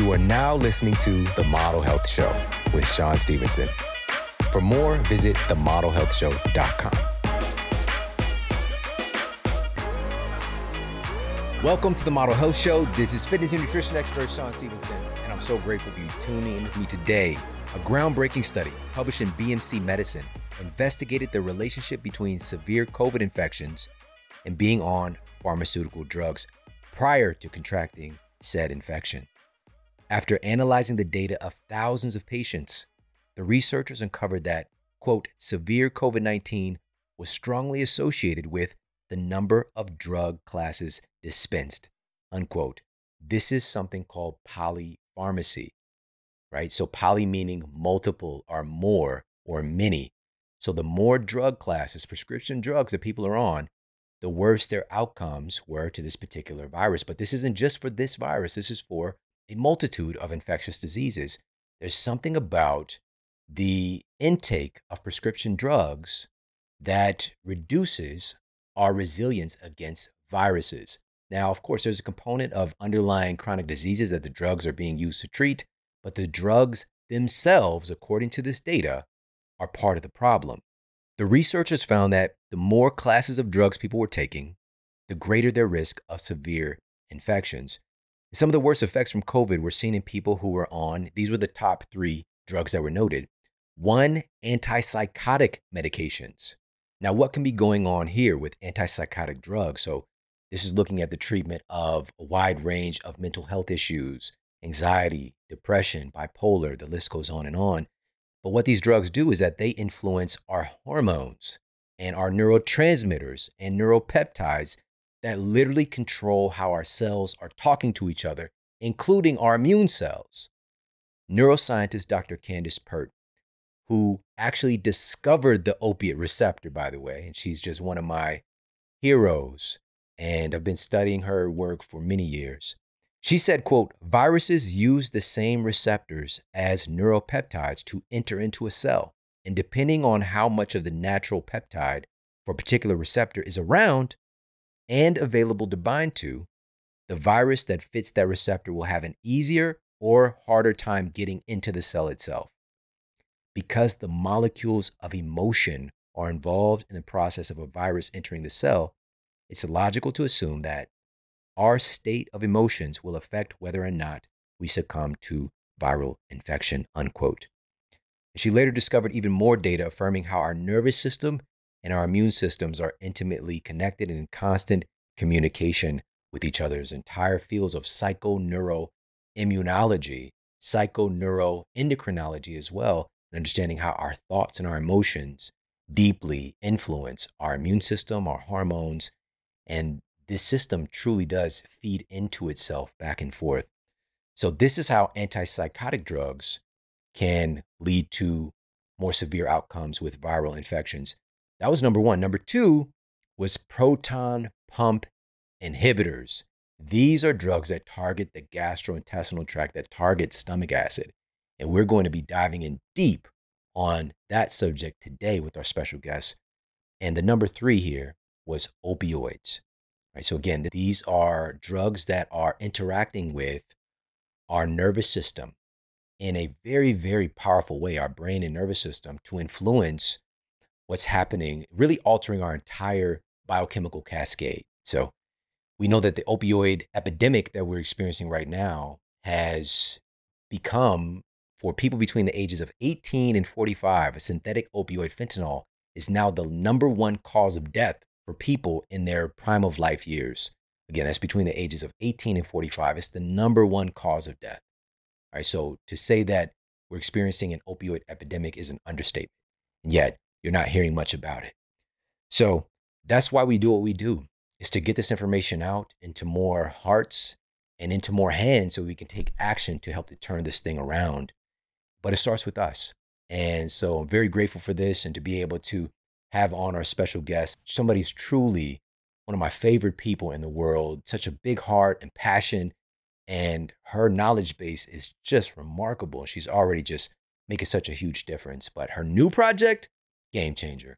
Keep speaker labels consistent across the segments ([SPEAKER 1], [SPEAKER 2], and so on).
[SPEAKER 1] You are now listening to The Model Health Show with Shawn Stevenson. For more, visit themodelhealthshow.com. Welcome to the Model Health Show. This is fitness and nutrition expert Shawn Stevenson, and I'm so grateful for you tuning in with me today. A groundbreaking study published in BMC Medicine investigated the relationship between severe COVID infections and being on pharmaceutical drugs prior to contracting said infection. After analyzing the data of thousands of patients, the researchers uncovered that, quote, severe COVID 19 was strongly associated with the number of drug classes dispensed, unquote. This is something called polypharmacy, right? So, poly meaning multiple or more or many. So, the more drug classes, prescription drugs that people are on, the worse their outcomes were to this particular virus. But this isn't just for this virus, this is for a multitude of infectious diseases. There's something about the intake of prescription drugs that reduces our resilience against viruses. Now, of course, there's a component of underlying chronic diseases that the drugs are being used to treat, but the drugs themselves, according to this data, are part of the problem. The researchers found that the more classes of drugs people were taking, the greater their risk of severe infections. Some of the worst effects from COVID were seen in people who were on, these were the top three drugs that were noted. One, antipsychotic medications. Now, what can be going on here with antipsychotic drugs? So, this is looking at the treatment of a wide range of mental health issues, anxiety, depression, bipolar, the list goes on and on. But what these drugs do is that they influence our hormones and our neurotransmitters and neuropeptides that literally control how our cells are talking to each other, including our immune cells. Neuroscientist Dr. Candace Pert, who actually discovered the opiate receptor, by the way, and she's just one of my heroes, and I've been studying her work for many years. She said, quote, viruses use the same receptors as neuropeptides to enter into a cell. And depending on how much of the natural peptide for a particular receptor is around and available to bind to, the virus that fits that receptor will have an easier or harder time getting into the cell itself. Because the molecules of emotion are involved in the process of a virus entering the cell, it's logical to assume that our state of emotions will affect whether or not we succumb to viral infection, unquote. She later discovered even more data affirming how our nervous system and our immune systems are intimately connected and in constant communication with each other's entire fields of psychoneuroimmunology, psychoneuroendocrinology as well, and understanding how our thoughts and our emotions deeply influence our immune system, our hormones, and this system truly does feed into itself back and forth. So, this is how antipsychotic drugs can lead to more severe outcomes with viral infections. That was number one. Number two was proton pump inhibitors. These are drugs that target the gastrointestinal tract, that target stomach acid. And we're going to be diving in deep on that subject today with our special guest. And the number three here was opioids. Right? So again, these are drugs that are interacting with our nervous system in a very, very powerful way, our brain and nervous system, to influence what's happening, really altering our entire biochemical cascade. So we know that the opioid epidemic that we're experiencing right now has become, for people between the ages of 18 and 45, a synthetic opioid fentanyl is now the number one cause of death for people in their prime of life years. Again, that's between the ages of 18 and 45. It's the number one cause of death. All right, so to say that we're experiencing an opioid epidemic is an understatement. And yet, you're not hearing much about it. So that's why we do what we do, is to get this information out into more hearts and into more hands so we can take action to help to turn this thing around. But it starts with us. And so I'm very grateful for this and to be able to have on our special guest. Somebody's truly one of my favorite people in the world, such a big heart and passion. And her knowledge base is just remarkable. She's already just making such a huge difference. But her new project, game changer.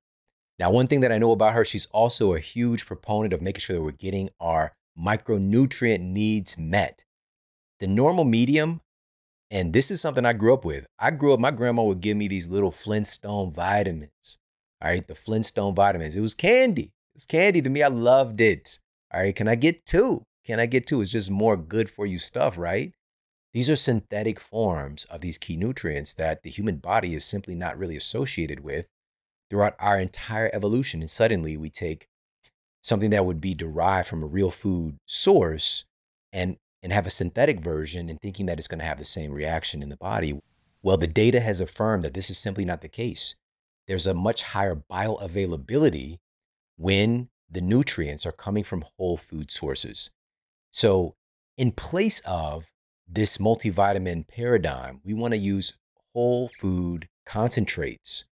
[SPEAKER 1] Now, one thing that I know about her, she's also a huge proponent of making sure that we're getting our micronutrient needs met. The normal medium And this is something I grew up with. I grew up, my grandma would give me these little Flintstone vitamins. All right, the Flintstone vitamins. It was candy. It was candy to me. I loved it. All right, can I get two? Can I get two? It's just more good for you stuff, right? These are synthetic forms of these key nutrients that the human body is simply not really associated with throughout our entire evolution. And suddenly we take something that would be derived from a real food source and and have a synthetic version and thinking that it's going to have the same reaction in the body. Well, the data has affirmed that this is simply not the case. There's a much higher bioavailability when the nutrients are coming from whole food sources. So, in place of this multivitamin paradigm, we want to use whole food concentrates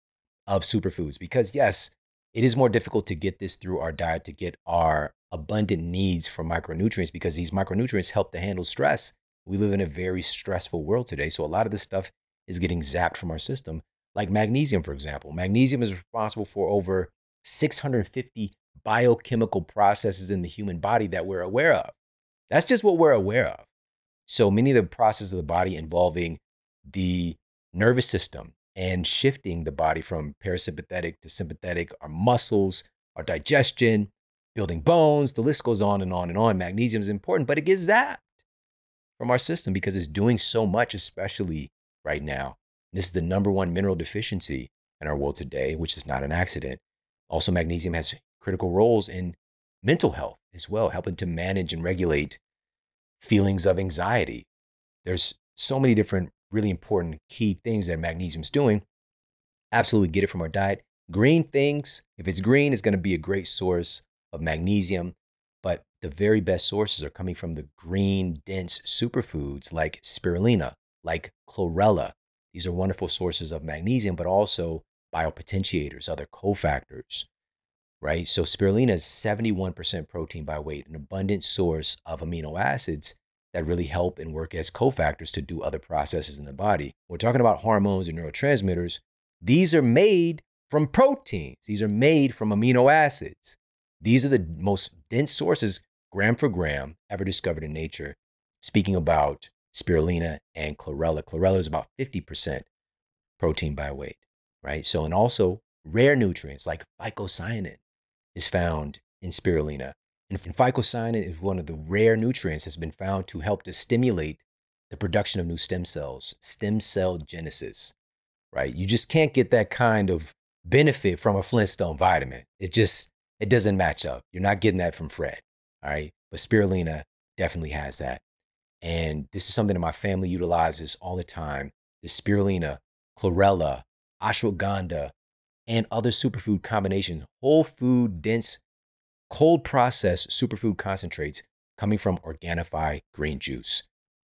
[SPEAKER 1] of superfoods because, yes, it is more difficult to get this through our diet to get our abundant needs for micronutrients because these micronutrients help to handle stress. We live in a very stressful world today. So, a lot of this stuff is getting zapped from our system, like magnesium, for example. Magnesium is responsible for over 650 biochemical processes in the human body that we're aware of. That's just what we're aware of. So many of the processes of the body involving the nervous system and shifting the body from parasympathetic to sympathetic, our muscles, our digestion, building bones, the list goes on and on and on. Magnesium is important, but it gets zapped from our system because it's doing so much, especially right now. This is the number one mineral deficiency in our world today, which is not an accident. Also, magnesium has critical roles in mental health as well, helping to manage and regulate feelings of anxiety. There's so many different really important key things that magnesium's doing. Absolutely get it from our diet. Green things, if it's green, it's going to be a great source of magnesium, but the very best sources are coming from the green, dense superfoods like spirulina, like chlorella. These are wonderful sources of magnesium, but also biopotentiators, other cofactors right? So spirulina is 71% protein by weight, an abundant source of amino acids that really help and work as cofactors to do other processes in the body. We're talking about hormones and neurotransmitters. These are made from proteins. These are made from amino acids. These are the most dense sources, gram for gram, ever discovered in nature. Speaking about spirulina and chlorella, chlorella is about 50% protein by weight, right? So, and also rare nutrients like phycocyanin, is found in spirulina. And phycocyanin is one of the rare nutrients that's been found to help to stimulate the production of new stem cells, stem cell genesis, right? You just can't get that kind of benefit from a Flintstone vitamin. It just, it doesn't match up. You're not getting that from Fred, all right? But spirulina definitely has that. And this is something that my family utilizes all the time. The spirulina, chlorella, ashwagandha, and other superfood combinations, whole food, dense, cold processed superfood concentrates coming from Organifi green juice.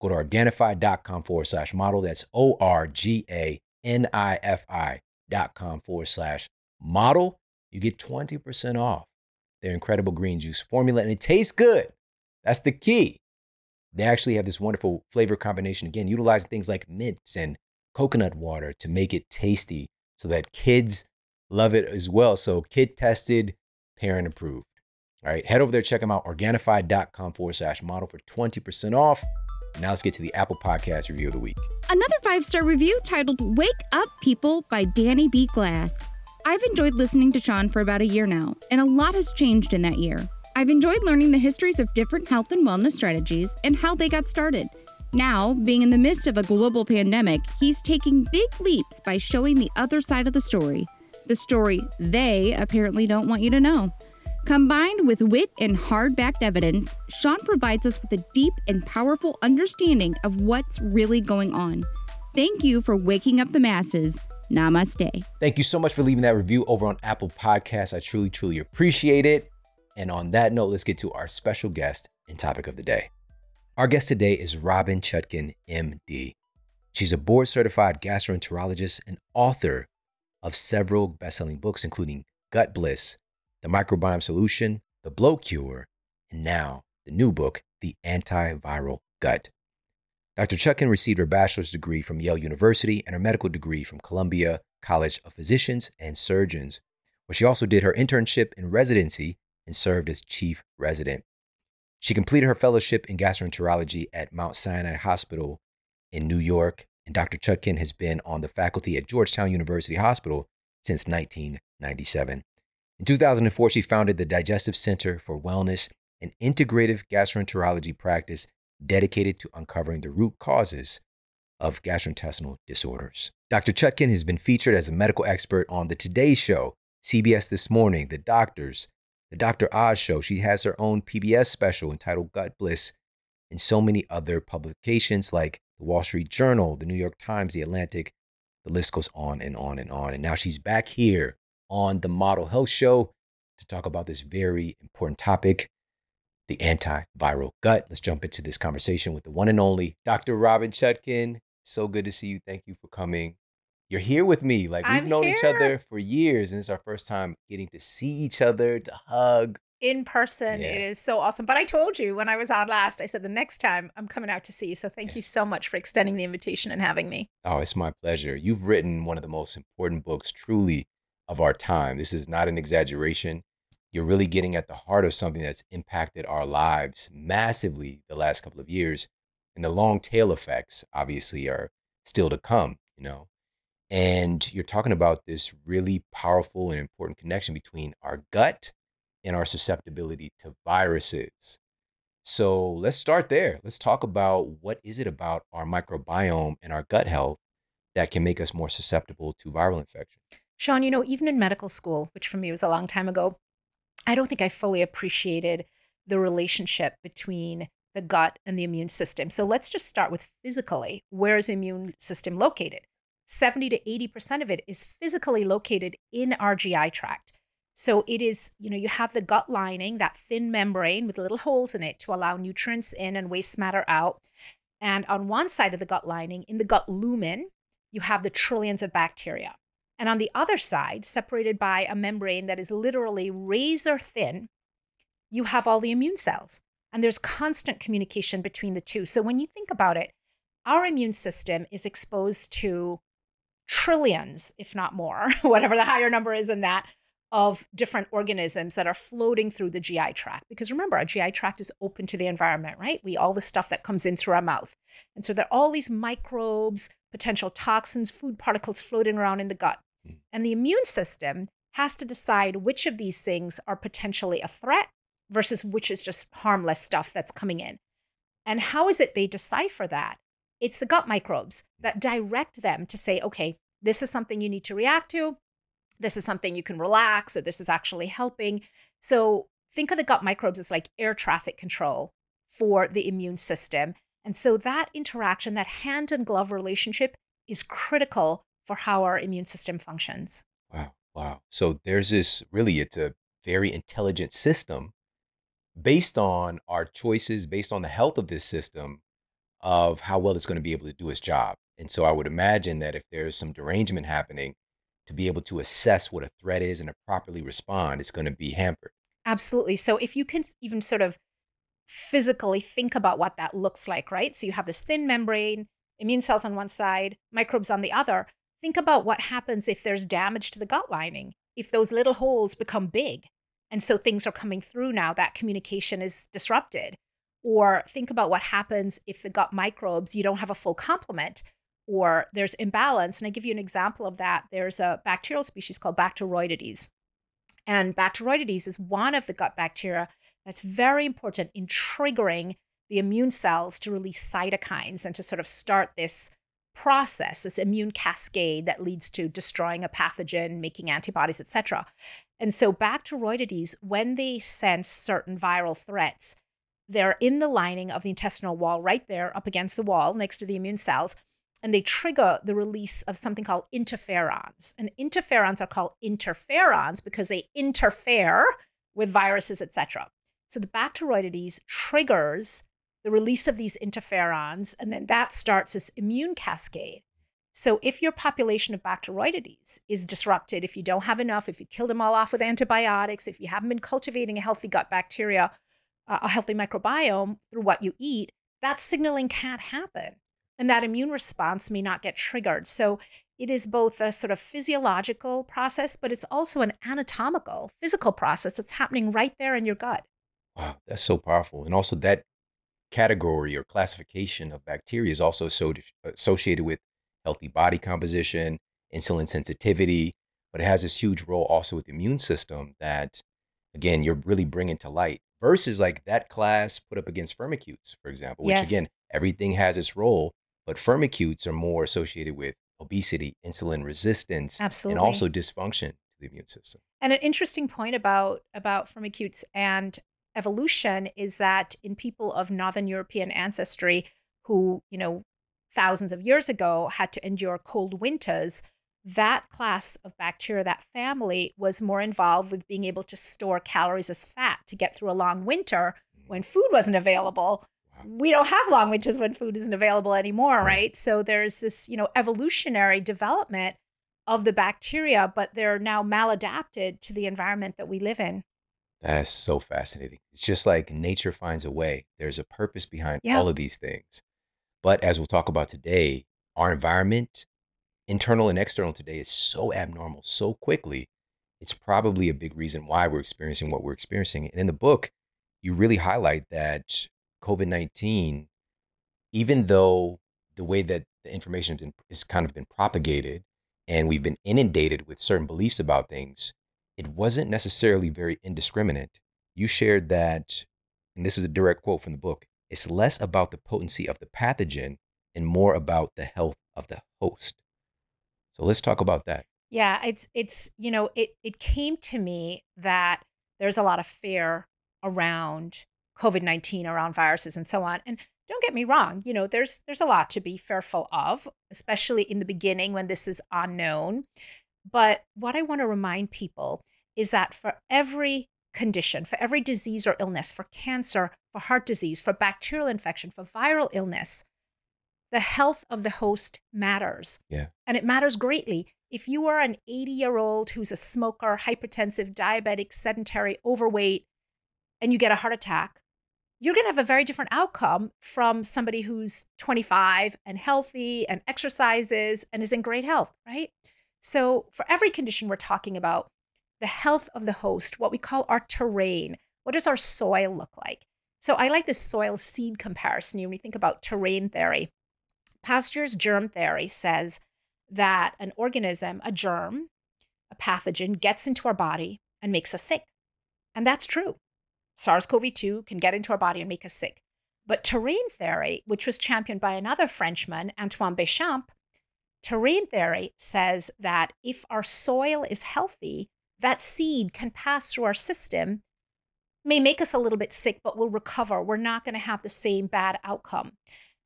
[SPEAKER 1] Go to Organifi.com forward slash model. That's O R G A N I F I dot com forward slash model. You get 20% off their incredible green juice formula, and it tastes good. That's the key. They actually have this wonderful flavor combination, again, utilizing things like mints and coconut water to make it tasty so that kids Love it as well. So kid tested, parent approved. All right, head over there, check them out, Organifi.com forward slash model for 20% off. Now let's get to the Apple Podcast review of the week.
[SPEAKER 2] Another five star review titled Wake Up People by Danny B. Glass. I've enjoyed listening to Shawn for about a year now, and a lot has changed in that year. I've enjoyed learning the histories of different health and wellness strategies and how they got started. Now, being in the midst of a global pandemic, he's taking big leaps by showing the other side of the story the story they apparently don't want you to know. Combined with wit and hard backed evidence, Shawn provides us with a deep and powerful understanding of what's really going on. Thank you for waking up the masses. Namaste.
[SPEAKER 1] Thank you so much for leaving that review over on Apple Podcasts. I truly, truly appreciate it. And on that note, let's get to our special guest and topic of the day. Our guest today is Robynne Chutkan, MD. She's a board certified gastroenterologist and author of several best-selling books, including Gut Bliss, The Microbiome Solution, The Bloat Cure, and now the new book, The Antiviral Gut. Dr. Chutkan received her bachelor's degree from Yale University and her medical degree from Columbia College of Physicians and Surgeons, where she also did her internship and residency and served as chief resident. She completed her fellowship in gastroenterology at Mount Sinai Hospital in New York, and Dr. Chutkan has been on the faculty at Georgetown University Hospital since 1997. In 2004, she founded the Digestive Center for Wellness, an integrative gastroenterology practice dedicated to uncovering the root causes of gastrointestinal disorders. Dr. Chutkan has been featured as a medical expert on The Today Show, CBS This Morning, The Doctors, The Dr. Oz Show. She has her own PBS special entitled Gut Bliss, and so many other publications like The Wall Street Journal, The New York Times, The Atlantic. The list goes on and on and on. And now she's back here on the Model Health Show to talk about this very important topic the antiviral gut. Let's jump into this conversation with the one and only Dr. Robynne Chutkan. So good to see you. Thank you for coming. You're here with me. Like we've
[SPEAKER 3] I'm
[SPEAKER 1] known each other for years, and it's our first time getting to see each other, to hug.
[SPEAKER 3] in person.
[SPEAKER 1] Yeah.
[SPEAKER 3] It is so awesome. But I told you when I was on last, I said the next time I'm coming out to see you. So thank
[SPEAKER 1] Yeah.
[SPEAKER 3] you so much for extending the invitation and having me.
[SPEAKER 1] Oh, it's my pleasure. You've written one of the most important books, truly, of our time. This is not an exaggeration. You're really getting at the heart of something that's impacted our lives massively the last couple of years. And the long tail effects, obviously, are still to come, you know. And you're talking about this really powerful and important connection between our gut and our susceptibility to viruses. So let's start there. Let's talk about what is it about our microbiome and our gut health that can make us more susceptible to viral infection.
[SPEAKER 3] Shawn, you know, even in medical school, which for me was a long time ago, I don't think I fully appreciated the relationship between the gut and the immune system. So let's just start with physically. Where is the immune system located? 70 to 80% of it is physically located in our GI tract. So it is, you know, you have the gut lining, that thin membrane with little holes in it to allow nutrients in and waste matter out. And on one side of the gut lining, in the gut lumen, you have the trillions of bacteria. And on the other side, separated by a membrane that is literally razor thin, you have all the immune cells. And there's constant communication between the two. So when you think about it, our immune system is exposed to trillions, if not more, whatever the higher number is in that, of different organisms that are floating through the GI tract. Because remember, our GI tract is open to the environment, right? We all the stuff that comes in through our mouth. And so there are all these microbes, potential toxins, food particles floating around in the gut. And the immune system has to decide which of these things are potentially a threat versus which is just harmless stuff that's coming in. And how is it they decipher that? It's the gut microbes that direct them to say, okay, this is something you need to react to. This is something you can relax, or this is actually helping. So think of the gut microbes as like air traffic control for the immune system. And so that interaction, that hand and glove relationship is critical for how our immune system functions.
[SPEAKER 1] Wow. Wow. So there's this really, it's a very intelligent system based on our choices, based on the health of this system, of how well it's going to be able to do its job. And so I would imagine that if there's some derangement happening, to be able to assess what a threat is and to properly respond, it's going to be hampered.
[SPEAKER 3] Absolutely. So if you can even sort of physically think about what that looks like, right? So you have this thin membrane, immune cells on one side, microbes on the other. Think about what happens if there's damage to the gut lining, if those little holes become big. And so things are coming through now, that communication is disrupted. Or think about what happens if the gut microbes, you don't have a full complement or there's imbalance. And I give you an example of that. There's a bacterial species called Bacteroidetes. And Bacteroidetes is one of the gut bacteria that's very important in triggering the immune cells to release cytokines and to sort of start this process, this immune cascade that leads to destroying a pathogen, making antibodies, etc. And so Bacteroidetes, when they sense certain viral threats, they're in the lining of the intestinal wall right there up against the wall next to the immune cells and they trigger the release of something called interferons. And interferons are called interferons because they interfere with viruses, etc. So the Bacteroidetes triggers the release of these interferons, and then that starts this immune cascade. So if your population of Bacteroidetes is disrupted, if you don't have enough, if you kill them all off with antibiotics, if you haven't been cultivating a healthy gut bacteria, uh, a healthy microbiome through what you eat, that signaling can't happen and that immune response may not get triggered. So it is both a sort of physiological process, but it's also an anatomical, physical process that's happening right there in your gut.
[SPEAKER 1] Wow, that's so powerful. And also that category or classification of bacteria is also so uh, associated with healthy body composition, insulin sensitivity, but it has this huge role also with the immune system that, again, you're really bringing to light versus like that class put up against firmicutes, for example, which
[SPEAKER 3] Yes.
[SPEAKER 1] again, everything has its role, but firmicutes are more associated with obesity, insulin resistance,
[SPEAKER 3] Absolutely.
[SPEAKER 1] and also dysfunction to the immune system.
[SPEAKER 3] And an interesting point about about firmicutes and evolution is that in people of northern European ancestry who, you know, thousands of years ago had to endure cold winters, that class of bacteria, that family was more involved with being able to store calories as fat to get through a long winter when mm. food wasn't available. We don't have long winters when food isn't available anymore,
[SPEAKER 1] Right.
[SPEAKER 3] right? So there's this, you know, evolutionary development of the bacteria, but they're now maladapted to the environment that we live in.
[SPEAKER 1] That's so fascinating. It's just like nature finds a way. There's a purpose behind
[SPEAKER 3] Yeah.
[SPEAKER 1] all of these things. But as we'll talk about today, our environment, internal and external today, is so abnormal so quickly. It's probably a big reason why we're experiencing what we're experiencing. And in the book, you really highlight that COVID 19, even though the way that the information has been, has kind of been propagated and we've been inundated with certain beliefs about things, it wasn't necessarily very indiscriminate. You shared that, and this is a direct quote from the book it's less about the potency of the pathogen and more about the health of the host. So let's talk about that.
[SPEAKER 3] Yeah, it's it's you know, it it came to me that there's a lot of fear around COVID-19 around viruses and so on. And don't get me wrong, you know, there's there's a lot to be fearful of, especially in the beginning when this is unknown. But what I want to remind people is that for every condition, for every disease or illness, for cancer, for heart disease, for bacterial infection, for viral illness, the health of the host matters.
[SPEAKER 1] Yeah.
[SPEAKER 3] And it matters greatly. If you are an 80 year old who's a smoker, hypertensive, diabetic, sedentary, overweight, and you get a heart attack, you're going to have a very different outcome from somebody who's 25 and healthy and exercises and is in great health, right? So, for every condition we're talking about, the health of the host, what we call our terrain, what does our soil look like? So, I like this soil seed comparison when we think about terrain theory. Pasteur's germ theory says that an organism, a germ, a pathogen, gets into our body and makes us sick. And that's true. SARS CoV 2 can get into our body and make us sick. But terrain theory, which was championed by another Frenchman, Antoine Béchamp, terrain theory says that if our soil is healthy, that seed can pass through our system, may make us a little bit sick, but we'll recover. We're not going to have the same bad outcome.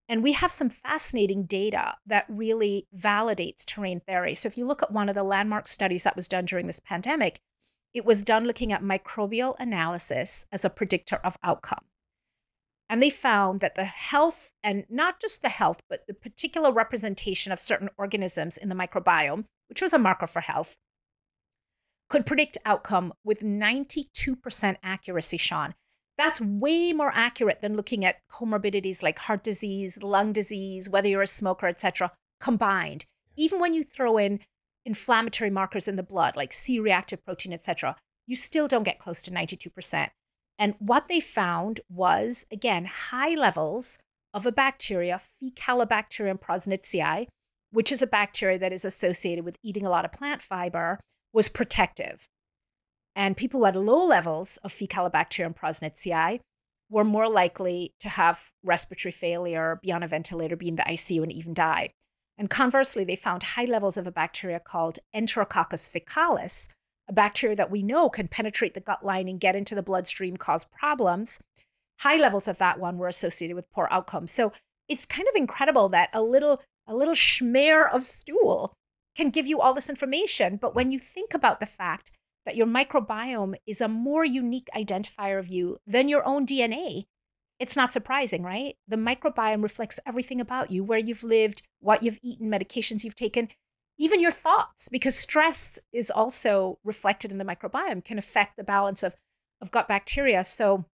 [SPEAKER 3] And we have some fascinating data that really validates terrain theory. So if you look at one of the landmark studies that was done during this pandemic, it was done looking at microbial analysis as a predictor of outcome. And they found that the health, and not just the health, but the particular representation of certain organisms in the microbiome, which was a marker for health, could predict outcome with 92% accuracy, Shawn. That's way more accurate than looking at comorbidities like heart disease, lung disease, whether you're a smoker, etc., combined. Even when you throw in inflammatory markers in the blood like C-reactive protein, etc., you still don't get close to 92%. And what they found was again high levels of a bacteria, Faecalibacterium prausnitzii, which is a bacteria that is associated with eating a lot of plant fiber, was protective. And people who had low levels of Faecalibacterium prausnitzii were more likely to have respiratory failure, be on a ventilator, be in the ICU, and even die. And conversely, they found high levels of a bacteria called Enterococcus faecalis, a bacteria that we know can penetrate the gut lining, and get into the bloodstream, cause problems. High levels of that one were associated with poor outcomes. So it's kind of incredible that a little a little schmear of stool can give you all this information. But when you think about the fact that your microbiome is a more unique identifier of you than your own DNA, it's not surprising, right? The microbiome reflects everything about you where you've lived, what you've eaten, medications you've taken, even your thoughts, because stress is also reflected in the microbiome, can affect the balance of, of gut bacteria. So,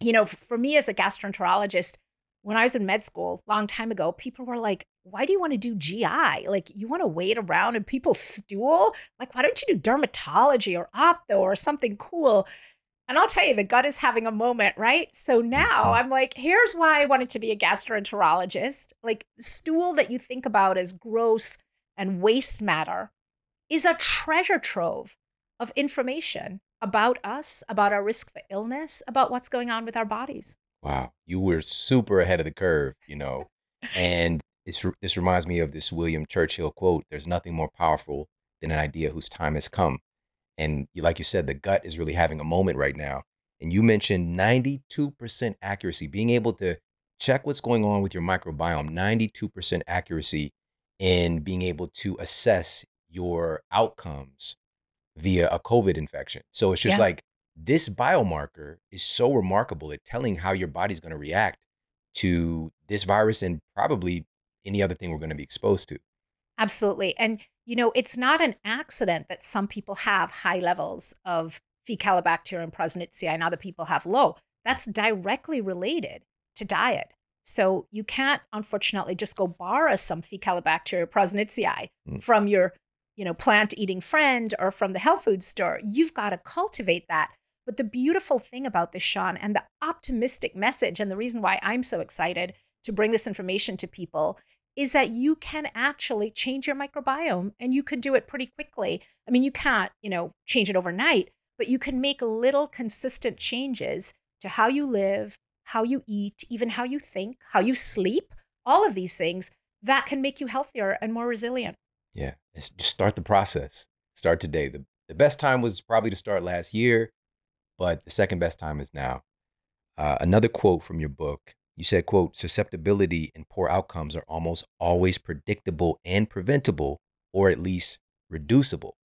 [SPEAKER 3] you know, for me as a gastroenterologist, when I was in med school long time ago, people were like, why do you want to do GI? Like, you want to wait around and people stool? Like, why don't you do dermatology or opto or something cool? And I'll tell you, the gut is having a moment, right? So now
[SPEAKER 1] Mhm.
[SPEAKER 3] I'm like, here's why I wanted to be a gastroenterologist. Like, stool that you think about as gross and waste matter is a treasure trove of information about us, about our risk for illness, about what's going on with our bodies.
[SPEAKER 1] Wow, you were super ahead of the curve, you know. And this this reminds me of this William Churchill quote: "There's nothing more powerful than an idea whose time has come." And like you said, the gut is really having a moment right now. And you mentioned 92% accuracy, being able to check what's going on with your microbiome, 92% accuracy in being able to assess your outcomes via a COVID infection. So it's just
[SPEAKER 3] Yeah.
[SPEAKER 1] like this biomarker is so remarkable at telling how your body's going to react to this virus and probably any other thing we're going to be exposed to.
[SPEAKER 3] Absolutely. And, you know, it's not an accident that some people have high levels of Faecalibacterium prausnitzii and other people have low. That's directly related to diet. So you can't, unfortunately, just go borrow some Faecalibacterium prausnitzii
[SPEAKER 1] Mm.
[SPEAKER 3] from your, you know, plant-eating friend or from the health food store. You've got to cultivate that. But the beautiful thing about this, Shawn, and the optimistic message, and the reason why I'm so excited to bring this information to people is that you can actually change your microbiome and you can do it pretty quickly. I mean, you can't, you know, change it overnight, but you can make little consistent changes to how you live, how you eat, even how you think, how you sleep, all of these things that can make you healthier and more resilient.
[SPEAKER 1] Yeah, it's just start the process. Start today. The, the best time was probably to start last year, but the second best time is now. Uh, another quote from your book you said, quote, susceptibility and poor outcomes are almost always predictable and preventable, or at least reducible,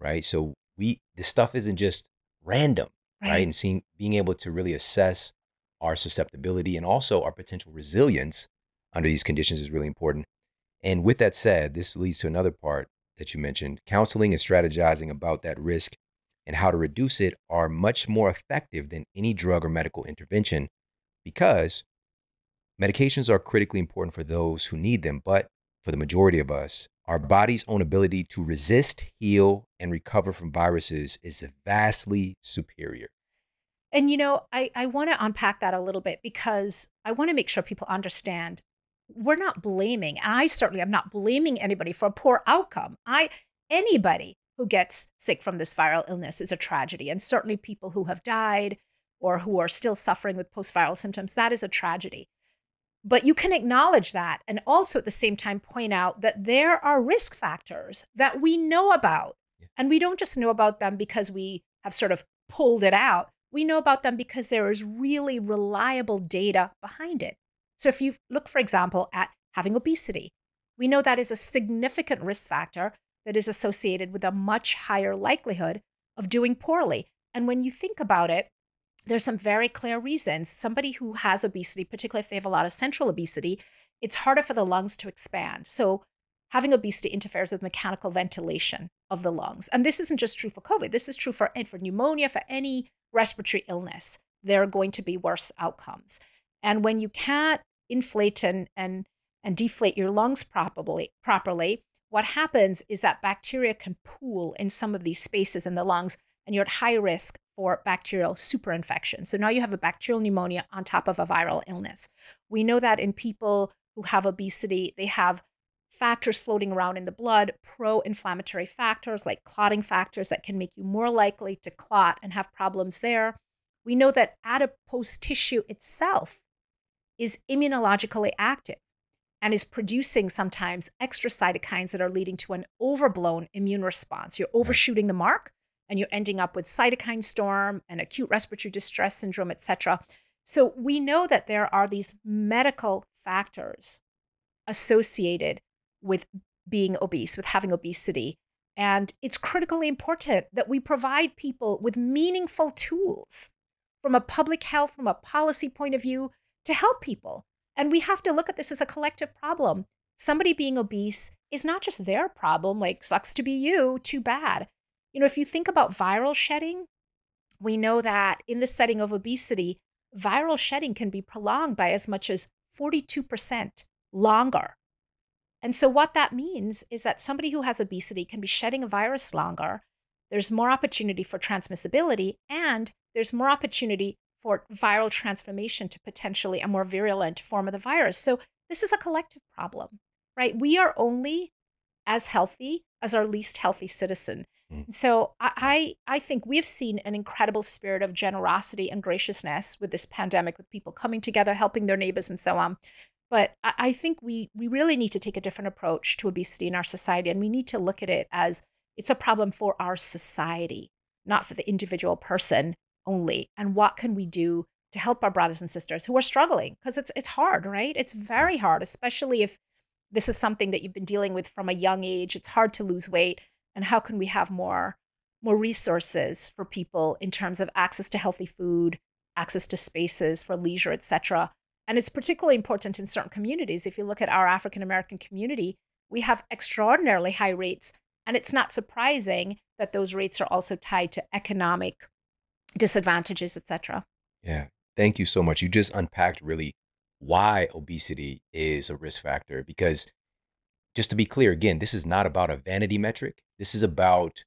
[SPEAKER 1] right? So we, this stuff isn't just random, right? And seeing, being able to really assess our susceptibility and also our potential resilience under these conditions is really important. And with that said, this leads to another part that you mentioned. Counseling and strategizing about that risk and how to reduce it are much more effective than any drug or medical intervention because medications are critically important for those who need them. But for the majority of us, our body's own ability to resist, heal, and recover from viruses is vastly superior.
[SPEAKER 3] And you know, I, I want to unpack that a little bit because I want to make sure people understand we're not blaming, and I certainly am not blaming anybody for a poor outcome. I anybody who gets sick from this viral illness is a tragedy. And certainly people who have died or who are still suffering with post-viral symptoms, that is a tragedy. But you can acknowledge that and also at the same time point out that there are risk factors that we know about. And we don't just know about them because we have sort of pulled it out. We know about them because there is really reliable data behind it. So if you look, for example, at having obesity, we know that is a significant risk factor that is associated with a much higher likelihood of doing poorly. And when you think about it, there's some very clear reasons. Somebody who has obesity, particularly if they have a lot of central obesity, it's harder for the lungs to expand. So having obesity interferes with mechanical ventilation of the lungs. And this isn't just true for COVID. This is true for, for pneumonia, for any respiratory illness. There are going to be worse outcomes. And when you can't inflate and, and, and deflate your lungs properly, properly, what happens is that bacteria can pool in some of these spaces in the lungs, and you're at high risk for bacterial superinfection. So now you have a bacterial pneumonia on top of a viral illness. We know that in people who have obesity, they have factors floating around in the blood, pro inflammatory factors like clotting factors that can make you more likely to clot and have problems there. We know that adipose tissue itself is immunologically active and is producing sometimes extra cytokines that are leading to an overblown immune response. You're overshooting the mark and you're ending up with cytokine storm and acute respiratory distress syndrome, et cetera. So we know that there are these medical factors associated with being obese, with having obesity. And it's critically important that we provide people with meaningful tools from a public health, from a policy point of view, to help people. And we have to look at this as a collective problem. Somebody being obese is not just their problem, like, sucks to be you, too bad. You know, if you think about viral shedding, we know that in the setting of obesity, viral shedding can be prolonged by as much as 42% longer. And so, what that means is that somebody who has obesity can be shedding a virus longer. There's more opportunity for transmissibility, and there's more opportunity for viral transformation to potentially a more virulent form of the virus. So this is a collective problem, right? We are only as healthy as our least healthy citizen. Mm. So I, I think we've seen an incredible spirit of generosity and graciousness with this pandemic, with people coming together, helping their neighbors, and so on. But I think we we really need to take a different approach to obesity in our society, and we need to look at it as it's a problem for our society, not for the individual person only. And what can we do to help our brothers and sisters who are struggling? Because it's it's hard, right? It's very hard, especially if this is something that you've been dealing with from a young age. It's hard to lose weight, and how can we have more more resources for people in terms of access to healthy food, access to spaces for leisure, etc. And it's particularly important in certain communities. If you look at our African American community, we have extraordinarily high rates. And it's not surprising that those rates are also tied to economic disadvantages, et cetera.
[SPEAKER 1] Yeah. Thank you so much. You just unpacked really why obesity is a risk factor. Because just to be clear, again, this is not about a vanity metric. This is about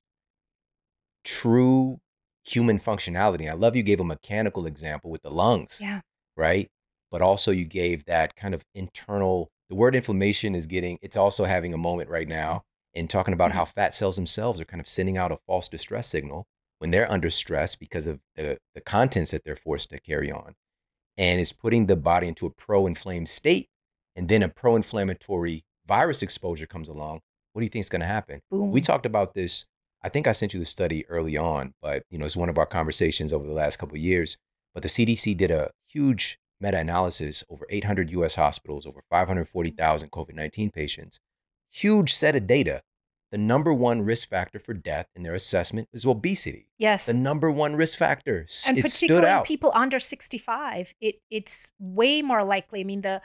[SPEAKER 1] true human functionality. I love you gave a mechanical example with the lungs.
[SPEAKER 3] Yeah.
[SPEAKER 1] Right but also you gave that kind of internal the word inflammation is getting it's also having a moment right now in talking about how mm-hmm. fat cells themselves are kind of sending out a false distress signal when they're under stress because of the, the contents that they're forced to carry on and it's putting the body into a pro-inflamed state and then a pro-inflammatory virus exposure comes along what do you think is going to happen
[SPEAKER 3] Boom.
[SPEAKER 1] we talked about this i think i sent you the study early on but you know it's one of our conversations over the last couple of years but the cdc did a huge meta analysis over 800 US hospitals, over mm-hmm. 540,000 COVID 19 patients. Huge set of data. The number one risk factor for death in their assessment is obesity.
[SPEAKER 3] Yes.
[SPEAKER 1] The number one risk factor.
[SPEAKER 3] And
[SPEAKER 1] it
[SPEAKER 3] particularly people under 65, it, it's way more likely. I mean, the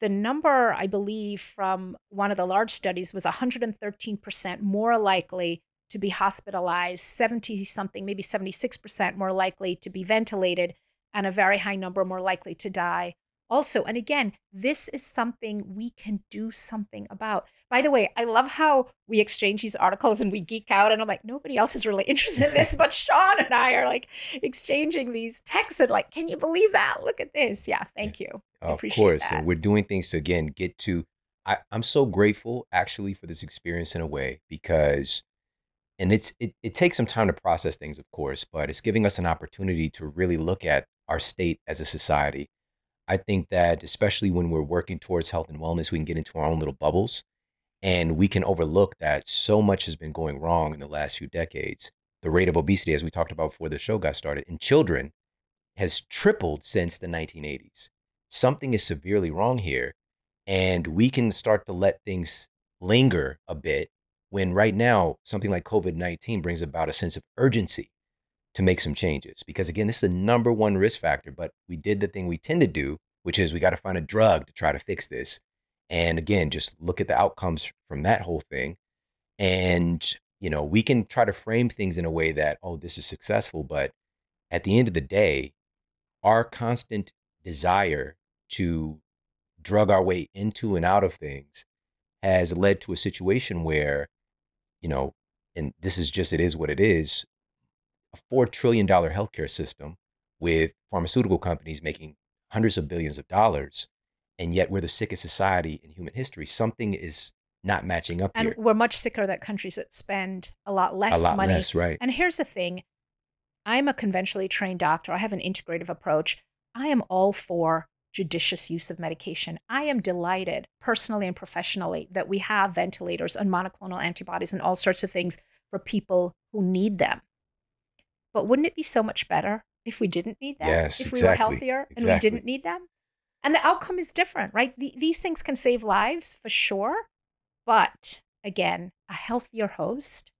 [SPEAKER 3] the number I believe from one of the large studies was 113% more likely to be hospitalized, 70 something, maybe 76% more likely to be ventilated, and a very high number more likely to die also. And again, this is something we can do something about. By the way, I love how we exchange these articles and we geek out, and I'm like, nobody else is really interested in this, but Shawn and I are like exchanging these texts and like, can you believe that? Look at this. Yeah, thank you. I appreciate it.
[SPEAKER 1] Of course. That. And we're doing things to again get to. I, I'm so grateful actually for this experience in a way because and it's it, it takes some time to process things of course but it's giving us an opportunity to really look at our state as a society. I think that especially when we're working towards health and wellness, we can get into our own little bubbles and we can overlook that so much has been going wrong in the last few decades. The rate of obesity, as we talked about before the show got started, in children has tripled since the 1980s. Something is severely wrong here. And we can start to let things linger a bit when right now something like COVID 19 brings about a sense of urgency to make some changes because again this is the number one risk factor but we did the thing we tend to do which is we got to find a drug to try to fix this and again just look at the outcomes from that whole thing and you know we can try to frame things in a way that oh this is successful but at the end of the day our constant desire to drug our way into and out of things has led to a situation where you know and this is just it is what it is a $4 trillion healthcare system with pharmaceutical companies making hundreds of billions of dollars. And yet we're the sickest society in human history. Something is not matching up
[SPEAKER 3] and
[SPEAKER 1] here.
[SPEAKER 3] we're much sicker than countries that spend a lot less
[SPEAKER 1] a lot
[SPEAKER 3] money.
[SPEAKER 1] Less, right.
[SPEAKER 3] And here's the thing I'm a conventionally trained doctor, I have an integrative approach. I am all for judicious use of medication. I am delighted, personally and professionally, that we have ventilators and monoclonal antibodies and all sorts of things for people who need them. But wouldn't it be so much better if we didn't need them?
[SPEAKER 1] Yes,
[SPEAKER 3] if
[SPEAKER 1] exactly.
[SPEAKER 3] we were healthier
[SPEAKER 1] exactly.
[SPEAKER 3] and we didn't need them? And the outcome is different, right? The, these things can save lives for sure. But again, a healthier host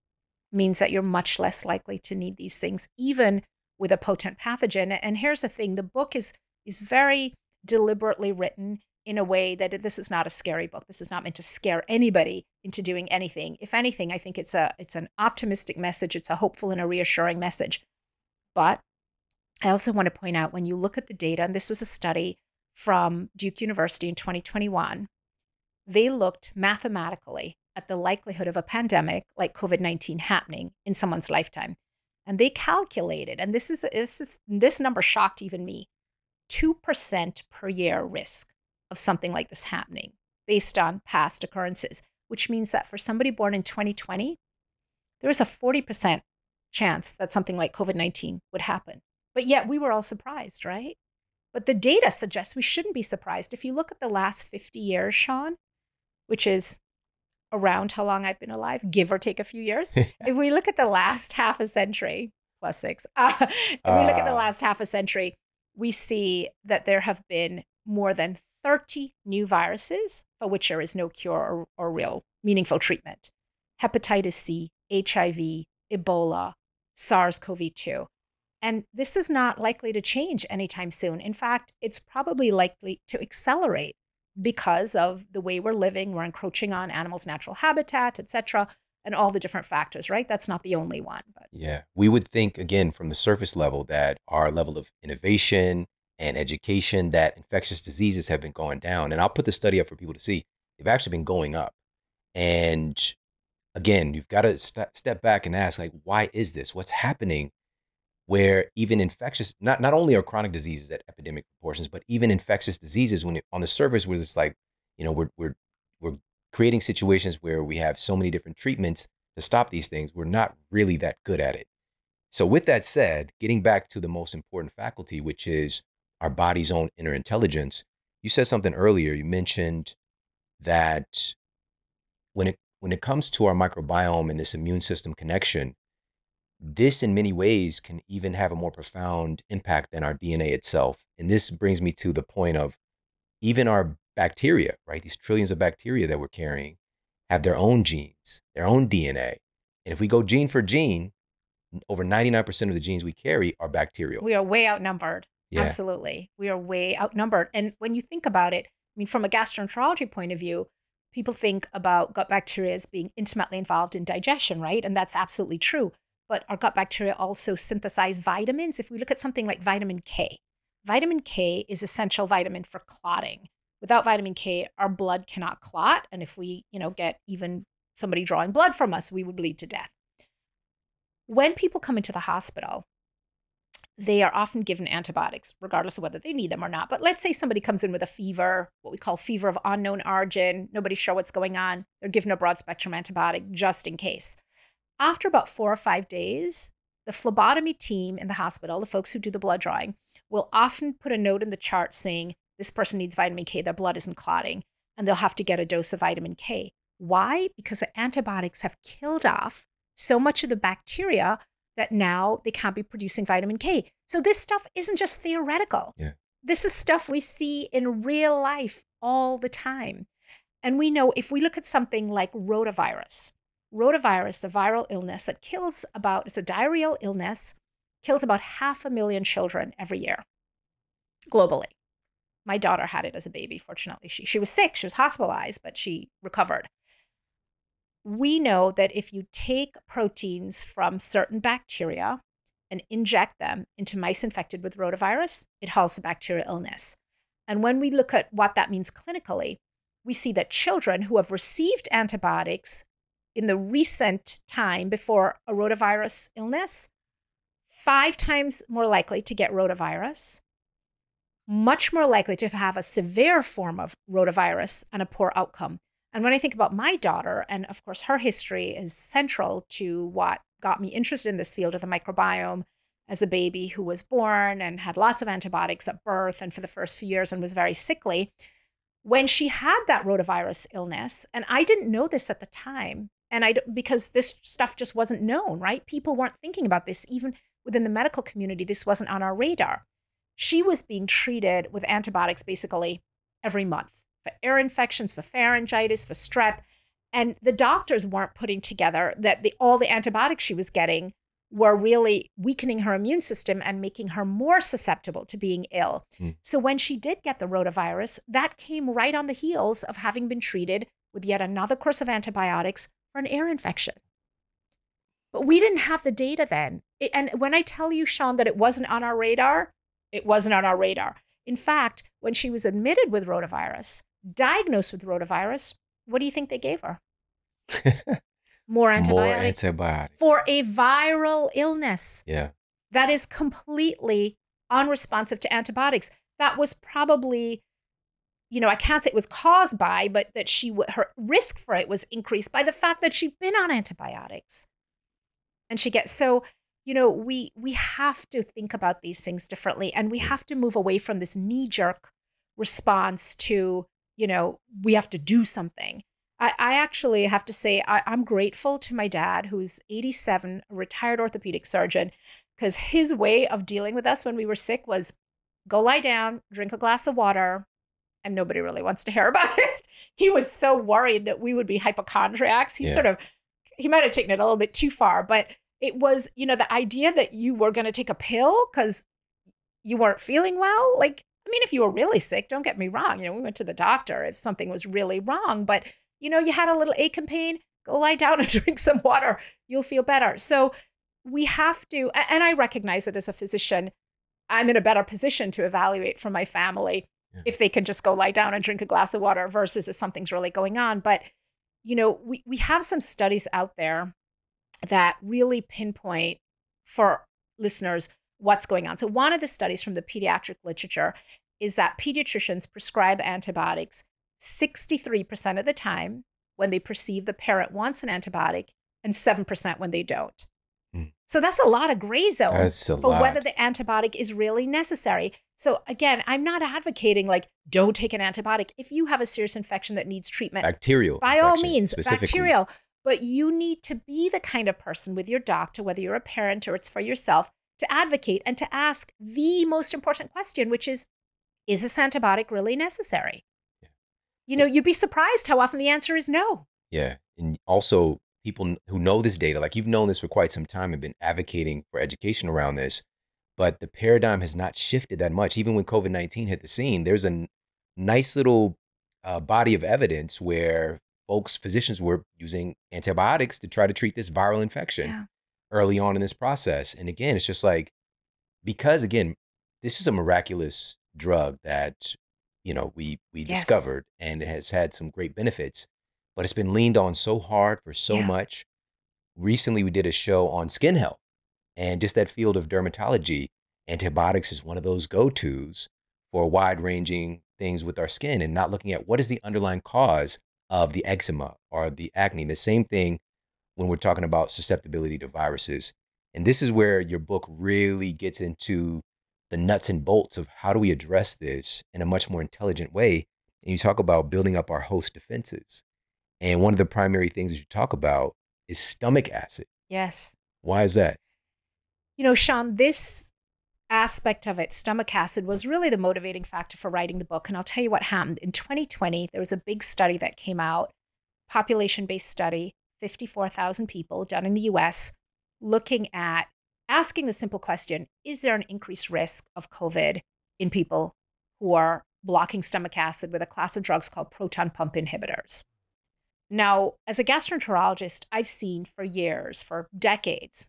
[SPEAKER 3] means that you're much less likely to need these things, even with a potent pathogen. And here's the thing the book is, is very deliberately written in a way that this is not a scary book. This is not meant to scare anybody into doing anything. If anything, I think it's a it's an optimistic message. It's a hopeful and a reassuring message. But I also want to point out when you look at the data, and this was a study from Duke University in 2021, they looked mathematically at the likelihood of a pandemic like COVID 19 happening in someone's lifetime. And they calculated, and this is this is this number shocked even me, two percent per year risk of something like this happening based on past occurrences, which means that for somebody born in 2020, there is a 40% chance that something like COVID 19 would happen. But yet we were all surprised, right? But the data suggests we shouldn't be surprised. If you look at the last 50 years, Shawn, which is around how long I've been alive, give or take a few years, if we look at the last half a century, plus six, uh, if we look at the ah. last half a century, we see that there have been more than 30 new viruses for which there is no cure or, or real meaningful treatment hepatitis C, HIV, Ebola, SARS CoV 2. And this is not likely to change anytime soon. In fact, it's probably likely to accelerate because of the way we're living. We're encroaching on animals' natural habitat, et cetera, and all the different factors, right? That's not the only one.
[SPEAKER 1] But. Yeah. We would think, again, from the surface level, that our level of innovation and education, that infectious diseases have been going down. And I'll put the study up for people to see. They've actually been going up. And again, you've got to st- step back and ask, like, why is this? What's happening? Where even infectious, not not only are chronic diseases at epidemic proportions, but even infectious diseases, when it, on the surface, where it's like, you know, we're we're we're creating situations where we have so many different treatments to stop these things, we're not really that good at it. So, with that said, getting back to the most important faculty, which is our body's own inner intelligence, you said something earlier. You mentioned that when it when it comes to our microbiome and this immune system connection, this in many ways can even have a more profound impact than our DNA itself. And this brings me to the point of even our bacteria, right? These trillions of bacteria that we're carrying have their own genes, their own DNA. And if we go gene for gene, over 99% of the genes we carry are bacterial.
[SPEAKER 3] We are way outnumbered. Yeah. Absolutely. We are way outnumbered. And when you think about it, I mean, from a gastroenterology point of view, people think about gut bacteria as being intimately involved in digestion, right? And that's absolutely true. But our gut bacteria also synthesize vitamins. If we look at something like vitamin K, vitamin K is essential vitamin for clotting. Without vitamin K, our blood cannot clot. And if we, you know, get even somebody drawing blood from us, we would bleed to death. When people come into the hospital, they are often given antibiotics, regardless of whether they need them or not. But let's say somebody comes in with a fever, what we call fever of unknown origin, nobody's sure what's going on. They're given a broad spectrum antibiotic just in case. After about four or five days, the phlebotomy team in the hospital, the folks who do the blood drawing, will often put a note in the chart saying, this person needs vitamin K, their blood isn't clotting, and they'll have to get a dose of vitamin K. Why? Because the antibiotics have killed off so much of the bacteria that now they can't be producing vitamin K. So this stuff isn't just theoretical.
[SPEAKER 1] Yeah.
[SPEAKER 3] This is stuff we see in real life all the time. And we know if we look at something like rotavirus, rotavirus, a viral illness that kills about, it's a diarrheal illness, kills about half a million children every year globally. My daughter had it as a baby, fortunately. She, she was sick, she was hospitalized, but she recovered we know that if you take proteins from certain bacteria and inject them into mice infected with rotavirus, it halts the bacterial illness. And when we look at what that means clinically, we see that children who have received antibiotics in the recent time before a rotavirus illness, five times more likely to get rotavirus, much more likely to have a severe form of rotavirus and a poor outcome. And when I think about my daughter, and of course, her history is central to what got me interested in this field of the microbiome as a baby who was born and had lots of antibiotics at birth and for the first few years and was very sickly. When she had that rotavirus illness, and I didn't know this at the time, and I because this stuff just wasn't known, right? People weren't thinking about this even within the medical community. This wasn't on our radar. She was being treated with antibiotics basically every month for ear infections, for pharyngitis, for strep. And the doctors weren't putting together that the, all the antibiotics she was getting were really weakening her immune system and making her more susceptible to being ill. Mm. So when she did get the rotavirus, that came right on the heels of having been treated with yet another course of antibiotics for an ear infection. But we didn't have the data then. It, and when I tell you, Shawn, that it wasn't on our radar, it wasn't on our radar. In fact, when she was admitted with rotavirus, diagnosed with rotavirus, what do you think they gave her? more antibiotics,
[SPEAKER 1] More antibiotics.
[SPEAKER 3] for a viral illness
[SPEAKER 1] yeah.
[SPEAKER 3] that is completely unresponsive to antibiotics. That was probably, you know, I can't say it was caused by, but that she w- her risk for it was increased by the fact that she'd been on antibiotics, and she gets so. You know, we we have to think about these things differently, and we have to move away from this knee jerk response to, you know, we have to do something. I, I actually have to say I, I'm grateful to my dad, who's 87, a retired orthopedic surgeon, because his way of dealing with us when we were sick was go lie down, drink a glass of water, and nobody really wants to hear about it. He was so worried that we would be hypochondriacs. He
[SPEAKER 1] Yeah.
[SPEAKER 3] sort of, he might have taken it a little bit too far, but it was, you know, the idea that you were going to take a pill because you weren't feeling well. Like, I mean, if you were really sick, don't get me wrong. You know, we went to the doctor if something was really wrong, but, you know, you had a little ache and pain, go lie down and drink some water. You'll feel better. So, we have to, and I recognize it as a physician, I'm in a better position to evaluate from my family
[SPEAKER 1] Yeah.
[SPEAKER 3] if they can just go lie down and drink a glass of water versus if something's really going on. But, you know, we, we have some studies out there that really pinpoint for listeners what's going on. So, one of the studies from the pediatric literature is that pediatricians prescribe antibiotics 63% of the time when they perceive the parent wants an antibiotic and 7% when they don't.
[SPEAKER 1] Hmm.
[SPEAKER 3] So that's a lot of gray zone for
[SPEAKER 1] lot.
[SPEAKER 3] whether the antibiotic is really necessary. So again, I'm not advocating like don't take an antibiotic if you have a serious infection that needs treatment.
[SPEAKER 1] Bacterial.
[SPEAKER 3] by all means, bacterial. But you need to be the kind of person with your doctor, whether you're a parent or it's for yourself, to advocate and to ask the most important question, which is, is this antibiotic really necessary?
[SPEAKER 1] Yeah.
[SPEAKER 3] You know, you'd be surprised how often the answer is no.
[SPEAKER 1] Yeah. And also, people who know this data, like you've known this for quite some time and been advocating for education around this, but the paradigm has not shifted that much. Even when COVID 19 hit the scene, there's a nice little uh, body of evidence where folks, physicians were using antibiotics to try to treat this viral infection
[SPEAKER 3] Yeah.
[SPEAKER 1] Early on in this process. And again, it's just like, because again, this is a miraculous drug that, you know, we, we
[SPEAKER 3] Yes.
[SPEAKER 1] discovered and it has had some great benefits, but it's been leaned on so hard for so
[SPEAKER 3] Yeah.
[SPEAKER 1] much. Recently, we did a show on skin health and just that field of dermatology. Antibiotics is one of those go tos for wide ranging things with our skin and not looking at what is the underlying cause of the eczema or the acne. The same thing when we're talking about susceptibility to viruses. And this is where your book really gets into the nuts and bolts of how do we address this in a much more intelligent way. And you talk about building up our host defenses. And one of the primary things that you talk about is stomach acid.
[SPEAKER 3] Yes.
[SPEAKER 1] Why is that?
[SPEAKER 3] You know, Shawn, this aspect of it, stomach acid, was really the motivating factor for writing the book. And I'll tell you what happened. In 2020, there was a big study that came out, population based study, 54,000 people done in the US, looking at asking the simple question Is there an increased risk of COVID in people who are blocking stomach acid with a class of drugs called proton pump inhibitors? Now, as a gastroenterologist, I've seen for years, for decades,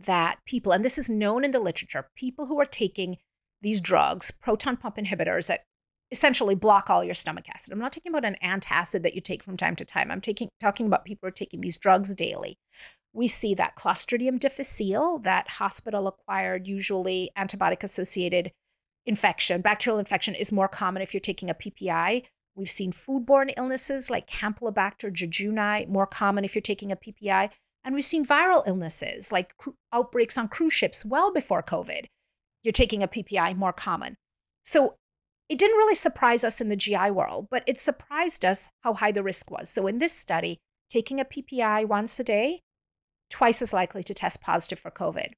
[SPEAKER 3] that people, and this is known in the literature, people who are taking these drugs, proton pump inhibitors that essentially block all your stomach acid. I'm not talking about an antacid that you take from time to time. I'm taking talking about people who are taking these drugs daily. We see that Clostridium difficile, that hospital acquired, usually antibiotic associated infection, bacterial infection is more common if you're taking a PPI. We've seen foodborne illnesses like Campylobacter jejuni, more common if you're taking a PPI. And we've seen viral illnesses like cru- outbreaks on cruise ships well before COVID. You're taking a PPI, more common. So it didn't really surprise us in the GI world, but it surprised us how high the risk was. So in this study, taking a PPI once a day, twice as likely to test positive for COVID.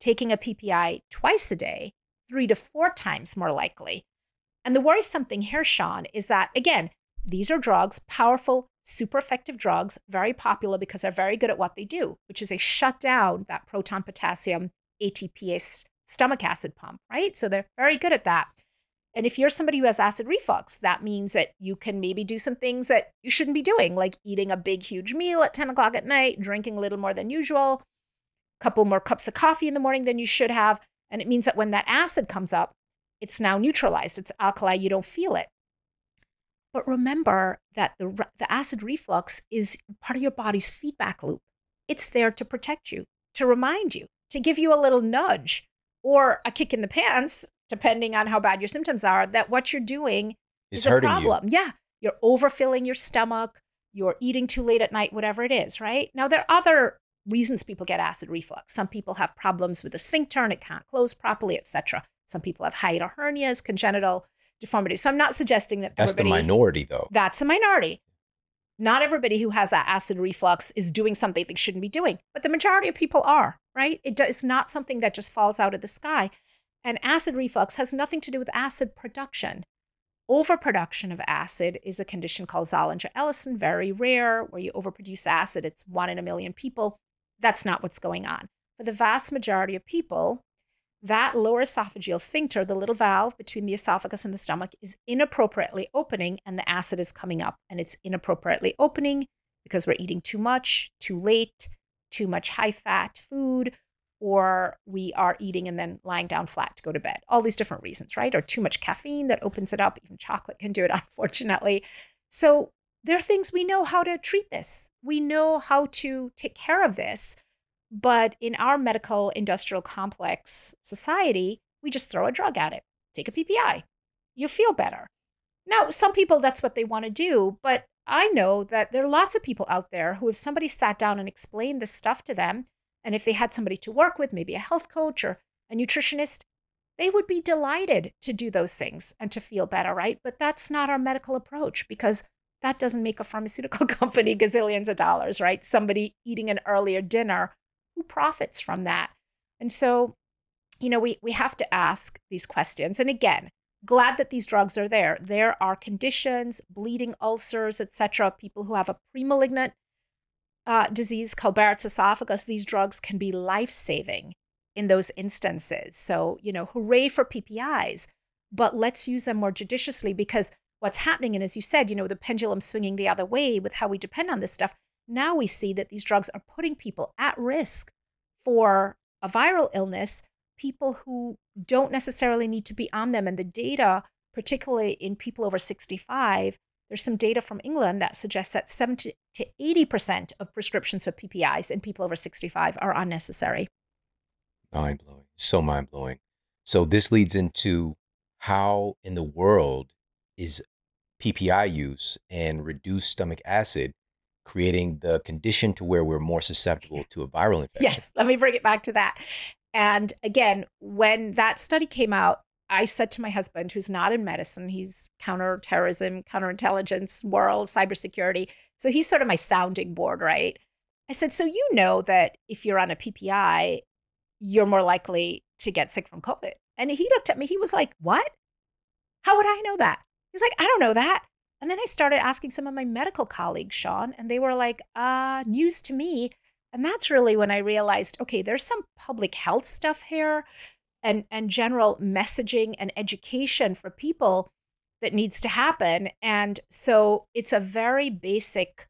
[SPEAKER 3] Taking a PPI twice a day, three to four times more likely. And the worrisome thing here, Shawn, is that again, these are drugs, powerful, super effective drugs, very popular because they're very good at what they do, which is they shut down that proton potassium ATPase stomach acid pump, right? So they're very good at that. And if you're somebody who has acid reflux, that means that you can maybe do some things that you shouldn't be doing, like eating a big, huge meal at 10 o'clock at night, drinking a little more than usual, a couple more cups of coffee in the morning than you should have. And it means that when that acid comes up, it's now neutralized. It's alkali, you don't feel it. But remember that the, the acid reflux is part of your body's feedback loop. It's there to protect you, to remind you, to give you a little nudge or a kick in the pants, depending on how bad your symptoms are, that what you're doing
[SPEAKER 1] It's
[SPEAKER 3] is a problem.
[SPEAKER 1] you.
[SPEAKER 3] Yeah. You're overfilling your stomach, you're eating too late at night, whatever it is, right? Now, there are other reasons people get acid reflux. Some people have problems with the sphincter and it can't close properly, etc. Some people have hiatal hernias, congenital deformities. So I'm not suggesting that
[SPEAKER 1] That's the minority, though.
[SPEAKER 3] that's a minority. Not everybody who has acid reflux is doing something they shouldn't be doing, but the majority of people are, right? It do- it's not something that just falls out of the sky. And acid reflux has nothing to do with acid production. Overproduction of acid is a condition called Zollinger Ellison, very rare, where you overproduce acid. It's one in a million people. That's not what's going on. For the vast majority of people, that lower esophageal sphincter, the little valve between the esophagus and the stomach, is inappropriately opening and the acid is coming up. And it's inappropriately opening because we're eating too much, too late, too much high fat food, or we are eating and then lying down flat to go to bed. All these different reasons, right? Or too much caffeine that opens it up. Even chocolate can do it, unfortunately. So there are things we know how to treat this. We know how to take care of this. But in our medical industrial complex society, we just throw a drug at it. Take a PPI. You feel better. Now, some people, that's what they want to do. But I know that there are lots of people out there who, if somebody sat down and explained this stuff to them, and if they had somebody to work with, maybe a health coach or a nutritionist, they would be delighted to do those things and to feel better, right? But that's not our medical approach because that doesn't make a pharmaceutical company gazillions of dollars, right? Somebody eating an earlier dinner, who profits from that? And so, you know, we, we have to ask these questions. And again, glad that these drugs are there. There are conditions, bleeding ulcers, etc. People who have a premalignant uh, disease called Barrett's esophagus, these drugs can be life saving in those instances. So, you know, hooray for PPIs, but let's use them more judiciously because what's happening, and as you said, you know, the pendulum swinging the other way with how we depend on this stuff. Now we see that these drugs are putting people at risk for a viral illness, people who don't necessarily need to be on them. And the data, particularly in people over 65, there's some data from England that suggests that 70 to 80% of prescriptions for PPIs in people over 65 are unnecessary.
[SPEAKER 1] Mind blowing. So mind blowing. So this leads into how in the world is PPI use and reduced stomach acid creating the condition to where we're more susceptible to a viral infection?
[SPEAKER 3] Yes, let me bring it back to that. And again, when that study came out, I said to my husband, who's not in medicine, he's counterterrorism, counterintelligence, world, cybersecurity. So he's sort of my sounding board, right? I said, So you know that if you're on a PPI, you're more likely to get sick from COVID. And he looked at me, he was like, What? How would I know that? He's like, I don't know that. And then I started asking some of my medical colleagues, Shawn, and they were like, uh, news to me. And that's really when I realized, okay, there's some public health stuff here and, and general messaging and education for people that needs to happen. And so it's a very basic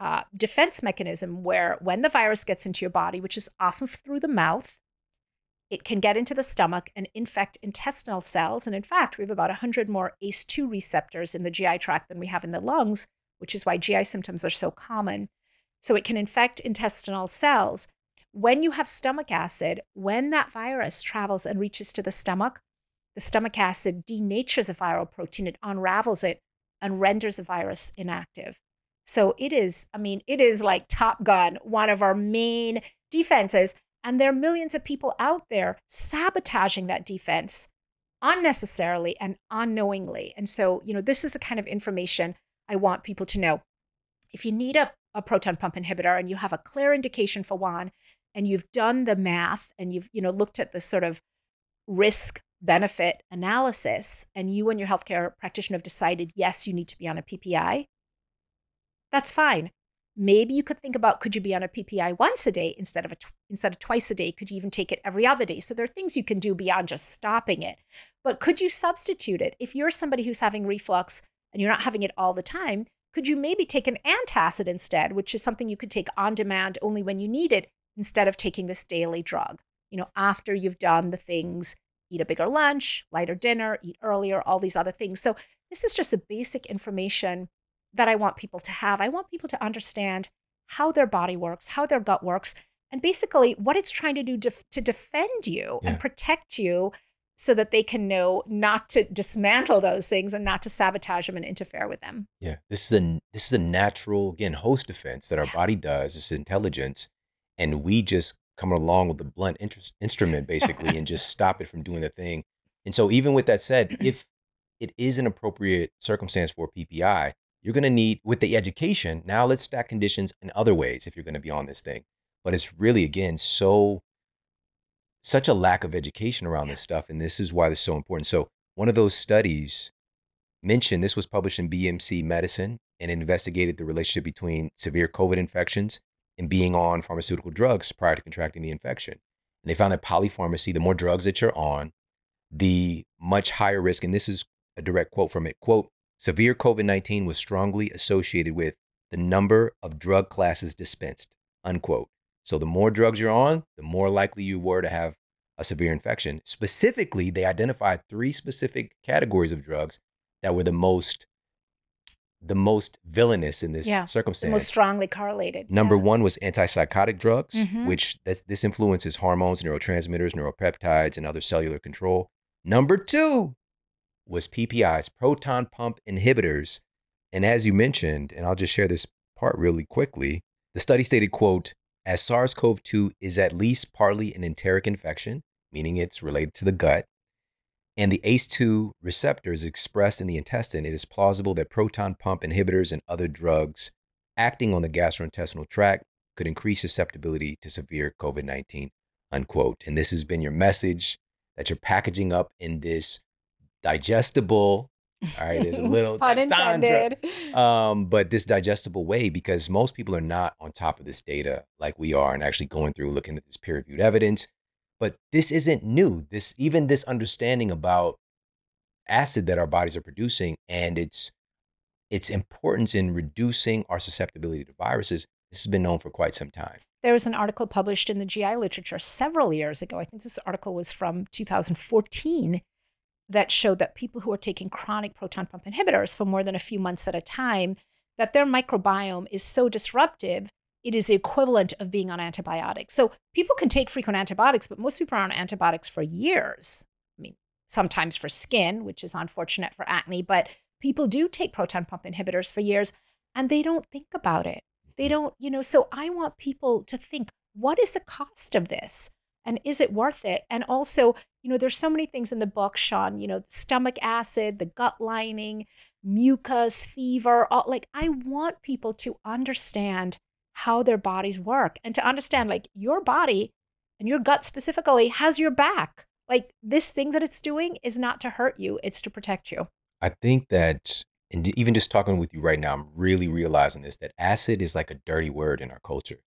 [SPEAKER 3] uh, defense mechanism where when the virus gets into your body, which is often through the mouth, it can get into the stomach and infect intestinal cells. And in fact, we have about 100 more ACE2 receptors in the GI tract than we have in the lungs, which is why GI symptoms are so common. So it can infect intestinal cells. When you have stomach acid, when that virus travels and reaches to the stomach, the stomach acid denatures a viral protein, it unravels it and renders a virus inactive. So it is, I mean, it is like Top Gun, one of our main defenses. And there are millions of people out there sabotaging that defense unnecessarily and unknowingly. And so, you know, this is the kind of information I want people to know. If you need a, a proton pump inhibitor and you have a clear indication for one, and you've done the math and you've, you know, looked at the sort of risk benefit analysis, and you and your healthcare practitioner have decided, yes, you need to be on a PPI, that's fine. Maybe you could think about could you be on a PPI once a day instead of a tw- instead of twice a day? Could you even take it every other day? So there are things you can do beyond just stopping it. But could you substitute it? If you're somebody who's having reflux and you're not having it all the time, could you maybe take an antacid instead, which is something you could take on demand only when you need it instead of taking this daily drug? You know, after you've done the things, eat a bigger lunch, lighter dinner, eat earlier, all these other things. So this is just a basic information that I want people to have. I want people to understand how their body works, how their gut works, and basically what it's trying to do to, to defend you yeah. and protect you so that they can know not to dismantle those things and not to sabotage them and interfere with them.
[SPEAKER 1] Yeah, this is a this is a natural again host defense that our yeah. body does. It's intelligence, and we just come along with the blunt interest, instrument basically and just stop it from doing the thing. And so, even with that said, if it is an appropriate circumstance for PPI, you're going to need with the education. Now let's stack conditions in other ways if you're going to be on this thing. But it's really again so such a lack of education around this stuff. And this is why this is so important. So, one of those studies mentioned this was published in BMC Medicine and investigated the relationship between severe COVID infections and being on pharmaceutical drugs prior to contracting the infection. And they found that polypharmacy, the more drugs that you're on, the much higher risk, and this is a direct quote from it quote, severe COVID 19 was strongly associated with the number of drug classes dispensed, unquote. So the more drugs you're on, the more likely you were to have a severe infection. Specifically, they identified three specific categories of drugs that were the most the most villainous in this yeah, circumstance.
[SPEAKER 3] most strongly correlated.
[SPEAKER 1] Number yeah. one was antipsychotic drugs, mm-hmm. which this, this influences hormones, neurotransmitters, neuropeptides, and other cellular control. Number two was PPIs, proton pump inhibitors. And as you mentioned, and I'll just share this part really quickly, the study stated, quote, as SARS CoV 2 is at least partly an enteric infection, meaning it's related to the gut, and the ACE2 receptor is expressed in the intestine, it is plausible that proton pump inhibitors and other drugs acting on the gastrointestinal tract could increase susceptibility to severe COVID 19. Unquote. And this has been your message that you're packaging up in this digestible, all right, there's a little
[SPEAKER 3] intended.
[SPEAKER 1] Um, but this digestible way because most people are not on top of this data like we are and actually going through looking at this peer-reviewed evidence. But this isn't new. This even this understanding about acid that our bodies are producing and its its importance in reducing our susceptibility to viruses. This has been known for quite some time.
[SPEAKER 3] There was an article published in the GI literature several years ago. I think this article was from 2014 that showed that people who are taking chronic proton pump inhibitors for more than a few months at a time, that their microbiome is so disruptive, it is the equivalent of being on antibiotics. So people can take frequent antibiotics, but most people are on antibiotics for years. I mean, sometimes for skin, which is unfortunate for acne, but people do take proton pump inhibitors for years and they don't think about it. They mm-hmm. don't, you know, so I want people to think what is the cost of this? and is it worth it and also you know there's so many things in the book shawn you know stomach acid the gut lining mucus fever all, like i want people to understand how their bodies work and to understand like your body and your gut specifically has your back like this thing that it's doing is not to hurt you it's to protect you
[SPEAKER 1] i think that and even just talking with you right now i'm really realizing this that acid is like a dirty word in our culture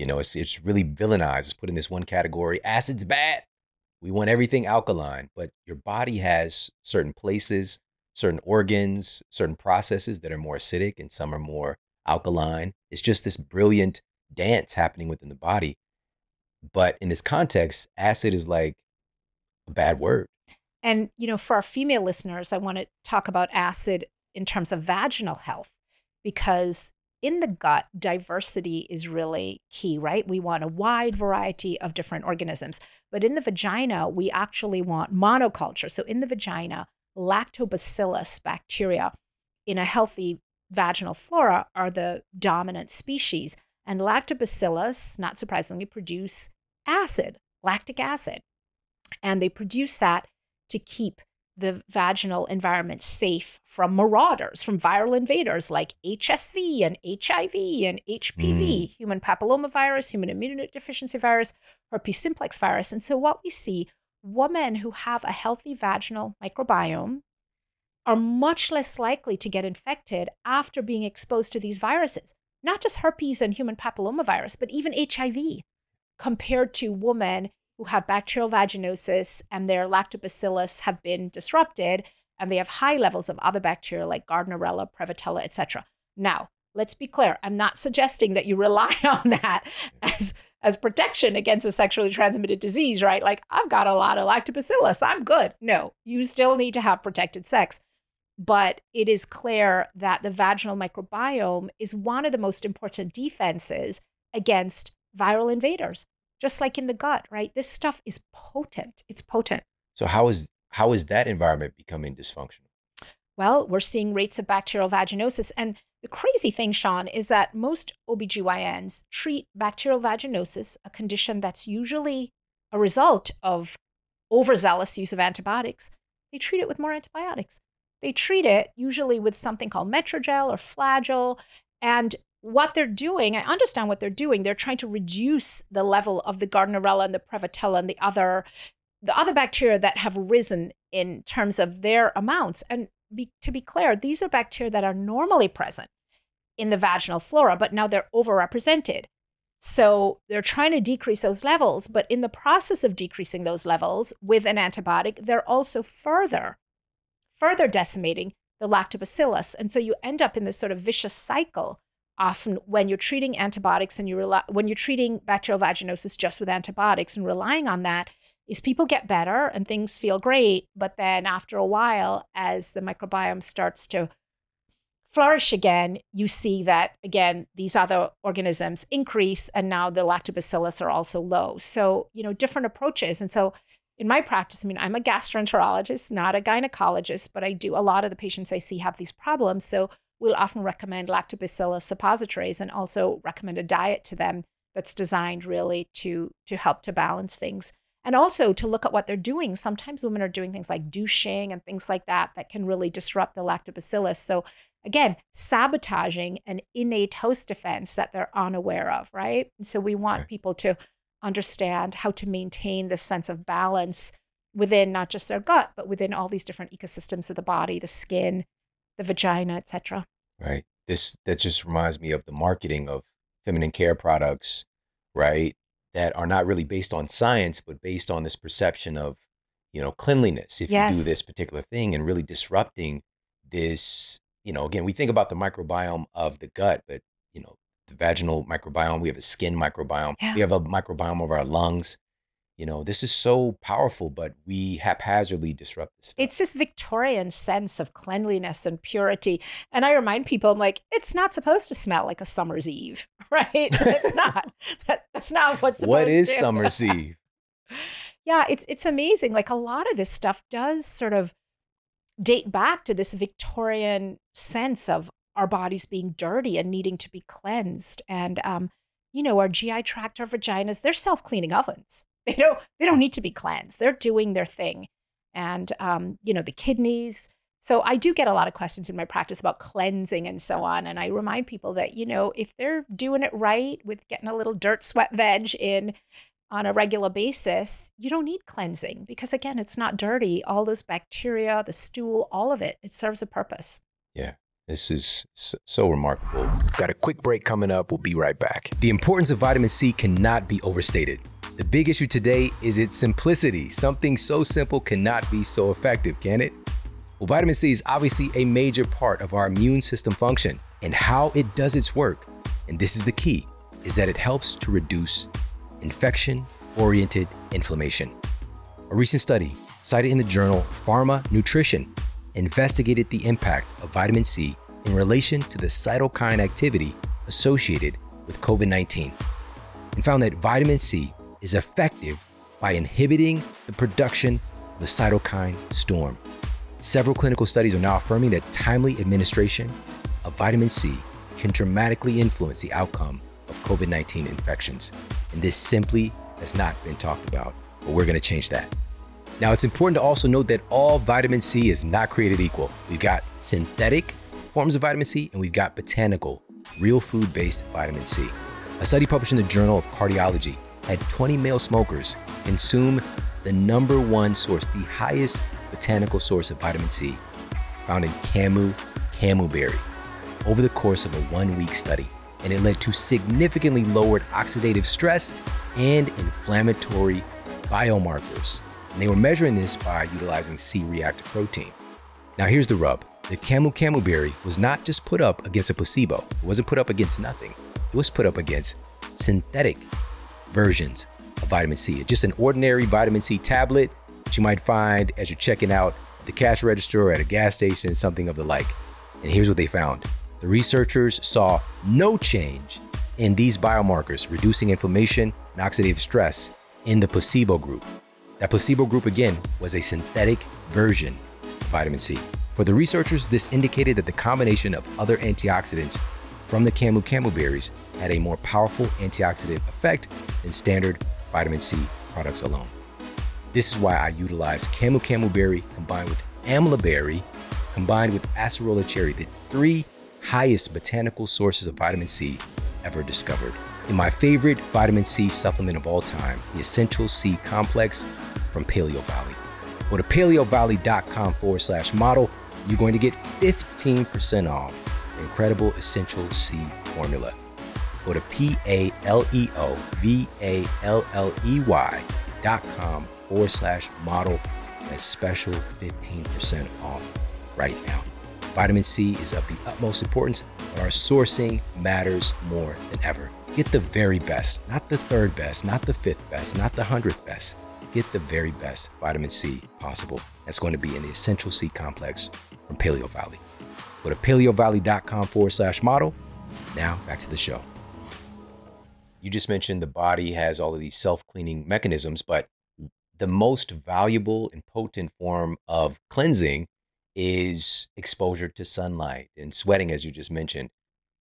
[SPEAKER 1] you know, it's it's really villainized. It's put in this one category. Acid's bad. We want everything alkaline, but your body has certain places, certain organs, certain processes that are more acidic and some are more alkaline. It's just this brilliant dance happening within the body. But in this context, acid is like a bad word.
[SPEAKER 3] And, you know, for our female listeners, I want to talk about acid in terms of vaginal health because in the gut, diversity is really key, right? We want a wide variety of different organisms. But in the vagina, we actually want monoculture. So in the vagina, lactobacillus bacteria in a healthy vaginal flora are the dominant species. And lactobacillus, not surprisingly, produce acid, lactic acid. And they produce that to keep the vaginal environment safe from marauders, from viral invaders like HSV and HIV and HPV, mm. human papillomavirus, human immunodeficiency virus, herpes simplex virus. And so, what we see, women who have a healthy vaginal microbiome are much less likely to get infected after being exposed to these viruses, not just herpes and human papillomavirus, but even HIV, compared to women who have bacterial vaginosis and their lactobacillus have been disrupted and they have high levels of other bacteria like Gardnerella, Prevotella, etc. Now, let's be clear. I'm not suggesting that you rely on that as as protection against a sexually transmitted disease, right? Like I've got a lot of lactobacillus, I'm good. No, you still need to have protected sex. But it is clear that the vaginal microbiome is one of the most important defenses against viral invaders, just like in the gut, right? This stuff is potent. It's potent.
[SPEAKER 1] So how is how is that environment becoming dysfunctional?
[SPEAKER 3] Well, we're seeing rates of bacterial vaginosis. And the crazy thing, Shawn, is that most OBGYNs treat bacterial vaginosis, a condition that's usually a result of overzealous use of antibiotics. They treat it with more antibiotics. They treat it usually with something called Metrogel or Flagyl. And what they're doing, I understand what they're doing. They're trying to reduce the level of the Gardnerella and the Prevotella and the other the other bacteria that have risen in terms of their amounts. And be, to be clear, these are bacteria that are normally present in the vaginal flora, but now they're overrepresented. So they're trying to decrease those levels, but in the process of decreasing those levels with an antibiotic, they're also further, further decimating the lactobacillus. And so you end up in this sort of vicious cycle often when you're treating antibiotics and you rely, when you're treating bacterial vaginosis just with antibiotics and relying on that, is people get better and things feel great, but then after a while, as the microbiome starts to flourish again, you see that again, these other organisms increase and now the lactobacillus are also low. So, you know, different approaches. And so in my practice, I mean, I'm a gastroenterologist, not a gynecologist, but I do a lot of the patients I see have these problems. So we'll often recommend lactobacillus suppositories and also recommend a diet to them that's designed really to to help to balance things and also to look at what they're doing. Sometimes women are doing things like douching and things like that that can really disrupt the lactobacillus. So, again, sabotaging an innate host defense that they're unaware of, right? And so, we want people to understand how to maintain this sense of balance within not just their gut, but within all these different ecosystems of the body, the skin, the vagina, etc.
[SPEAKER 1] Right. This that just reminds me of the marketing of feminine care products, right? that are not really based on science, but based on this perception of, you know, cleanliness. If yes. you do this particular thing and really disrupting this, you know, again, we think about the microbiome of the gut, but you know, the vaginal microbiome, we have a skin microbiome, yeah. we have a microbiome of our lungs you know, this is so powerful, but we haphazardly disrupt this.
[SPEAKER 3] It's this Victorian sense of cleanliness and purity. And I remind people, I'm like, it's not supposed to smell like a summer's eve, right? it's not. That, that's not what's supposed
[SPEAKER 1] What is
[SPEAKER 3] to.
[SPEAKER 1] summer's eve?
[SPEAKER 3] yeah, it's it's amazing. Like a lot of this stuff does sort of date back to this Victorian sense of our bodies being dirty and needing to be cleansed. And um, you know, our GI tract, our vaginas, they're self-cleaning ovens they don't they don't need to be cleansed. They're doing their thing, and um, you know the kidneys. So I do get a lot of questions in my practice about cleansing and so on, and I remind people that you know if they're doing it right with getting a little dirt, sweat, veg in on a regular basis, you don't need cleansing because again, it's not dirty. All those bacteria, the stool, all of it, it serves a purpose.
[SPEAKER 1] Yeah. This is so remarkable. Got a quick break coming up. We'll be right back. The importance of vitamin C cannot be overstated. The big issue today is its simplicity. Something so simple cannot be so effective, can it? Well, vitamin C is obviously a major part of our immune system function and how it does its work. And this is the key is that it helps to reduce infection oriented inflammation. A recent study cited in the journal Pharma Nutrition investigated the impact of vitamin C in relation to the cytokine activity associated with COVID 19 and found that vitamin C is effective by inhibiting the production of the cytokine storm. Several clinical studies are now affirming that timely administration of vitamin C can dramatically influence the outcome of COVID 19 infections. And this simply has not been talked about, but we're gonna change that. Now, it's important to also note that all vitamin C is not created equal. We've got synthetic forms of vitamin C and we've got botanical, real food based vitamin C. A study published in the Journal of Cardiology had 20 male smokers consume the number one source, the highest botanical source of vitamin C, found in Camu camelberry, over the course of a one week study. And it led to significantly lowered oxidative stress and inflammatory biomarkers. And they were measuring this by utilizing C reactive protein. Now, here's the rub the Camu camelberry was not just put up against a placebo, it wasn't put up against nothing, it was put up against synthetic versions of vitamin C. Just an ordinary vitamin C tablet that you might find as you're checking out the cash register or at a gas station, something of the like. And here's what they found the researchers saw no change in these biomarkers, reducing inflammation and oxidative stress in the placebo group. That placebo group, again, was a synthetic version of vitamin C. For the researchers, this indicated that the combination of other antioxidants from the camu camu berries had a more powerful antioxidant effect than standard vitamin C products alone. This is why I utilize camu camu berry combined with amla berry combined with acerola cherry, the three highest botanical sources of vitamin C ever discovered. In my favorite vitamin C supplement of all time, the Essential C Complex from Paleo Valley. Go to paleovalley.com forward slash model. You're going to get 15% off the incredible Essential C formula. Go to P A L E O V A L L E Y dot com forward slash model. That special 15% off right now. Vitamin C is of the utmost importance, but our sourcing matters more than ever. Get the very best, not the third best, not the fifth best, not the hundredth best. Get the very best vitamin C possible. That's going to be in the Essential C complex from Paleo Valley. Go to paleovalley.com forward slash model. Now back to the show. You just mentioned the body has all of these self cleaning mechanisms, but the most valuable and potent form of cleansing is exposure to sunlight and sweating, as you just mentioned,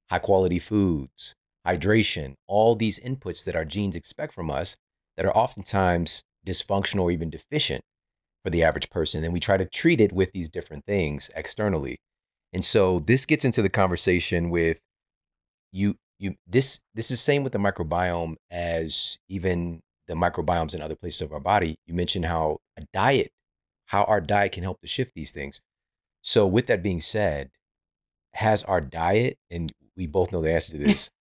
[SPEAKER 1] high quality foods, hydration, all these inputs that our genes expect from us that are oftentimes dysfunctional or even deficient for the average person. And we try to treat it with these different things externally. And so this gets into the conversation with you you this this is same with the microbiome as even the microbiomes in other places of our body. You mentioned how a diet, how our diet can help to shift these things. So with that being said, has our diet, and we both know the answer to this,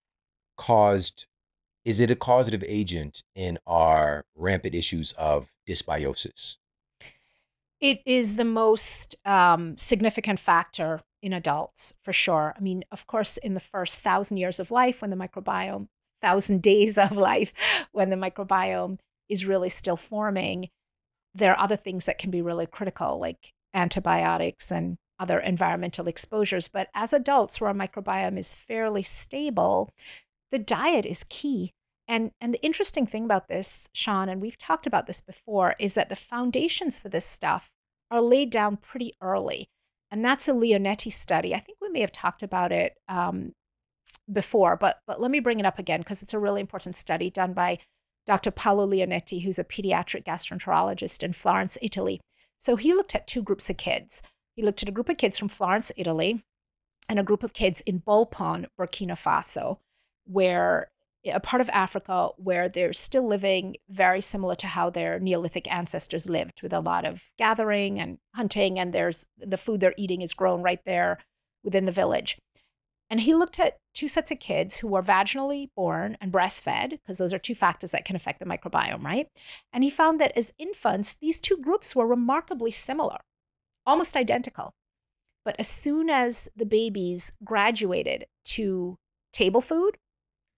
[SPEAKER 1] caused is it a causative agent in our rampant issues of dysbiosis?
[SPEAKER 3] It is the most um, significant factor in adults for sure. I mean, of course, in the first thousand years of life, when the microbiome, thousand days of life, when the microbiome is really still forming, there are other things that can be really critical, like antibiotics and other environmental exposures. But as adults, where our microbiome is fairly stable, the diet is key. And, and the interesting thing about this, Shawn, and we've talked about this before, is that the foundations for this stuff are laid down pretty early. And that's a Lionetti study. I think we may have talked about it um, before, but, but let me bring it up again because it's a really important study done by Dr. Paolo Lionetti, who's a pediatric gastroenterologist in Florence, Italy. So he looked at two groups of kids. He looked at a group of kids from Florence, Italy, and a group of kids in Boulpon, Burkina Faso, where a part of Africa where they're still living very similar to how their Neolithic ancestors lived, with a lot of gathering and hunting, and there's the food they're eating is grown right there within the village. And he looked at two sets of kids who were vaginally born and breastfed, because those are two factors that can affect the microbiome, right? And he found that as infants, these two groups were remarkably similar, almost identical. But as soon as the babies graduated to table food,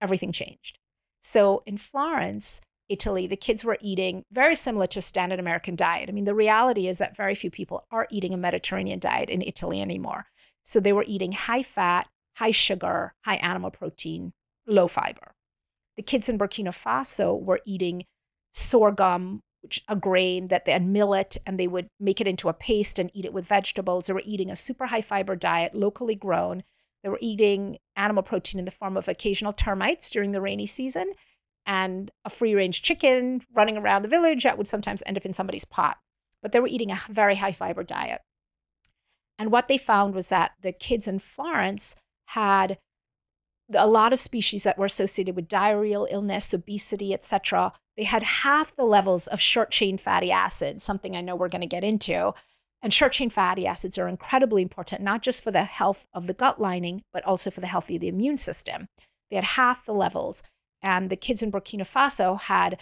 [SPEAKER 3] everything changed. So in Florence, Italy, the kids were eating very similar to a standard American diet. I mean, the reality is that very few people are eating a Mediterranean diet in Italy anymore. So they were eating high fat, high sugar, high animal protein, low fiber. The kids in Burkina Faso were eating sorghum, which a grain that they had millet, and they would make it into a paste and eat it with vegetables. They were eating a super high fiber diet, locally grown. They were eating animal protein in the form of occasional termites during the rainy season and a free range chicken running around the village that would sometimes end up in somebody's pot. But they were eating a very high fiber diet. And what they found was that the kids in Florence had a lot of species that were associated with diarrheal illness, obesity, etc. They had half the levels of short chain fatty acids, something I know we're going to get into, and short chain fatty acids are incredibly important, not just for the health of the gut lining, but also for the health of the immune system. They had half the levels. And the kids in Burkina Faso had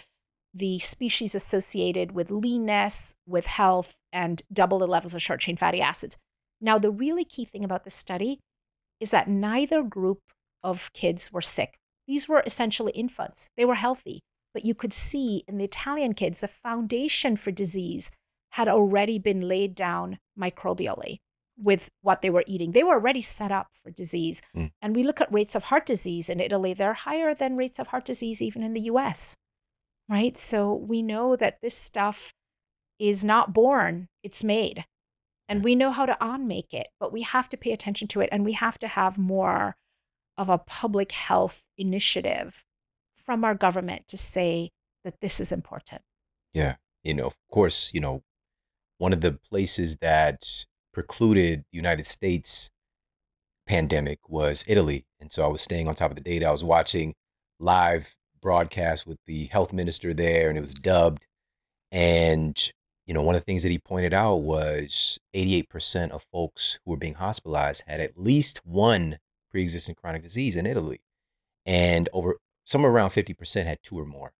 [SPEAKER 3] the species associated with leanness, with health, and double the levels of short chain fatty acids. Now, the really key thing about this study is that neither group of kids were sick. These were essentially infants, they were healthy. But you could see in the Italian kids the foundation for disease had already been laid down microbially with what they were eating. They were already set up for disease. Mm. And we look at rates of heart disease in Italy, they're higher than rates of heart disease even in the US, right? So we know that this stuff is not born, it's made. And we know how to unmake it, but we have to pay attention to it and we have to have more of a public health initiative from our government to say that this is important.
[SPEAKER 1] Yeah. You know, of course, you know, one of the places that precluded the United States pandemic was Italy. And so I was staying on top of the data. I was watching live broadcast with the health minister there and it was dubbed. And, you know, one of the things that he pointed out was 88% of folks who were being hospitalized had at least one pre-existing chronic disease in Italy. And over somewhere around 50% had two or more.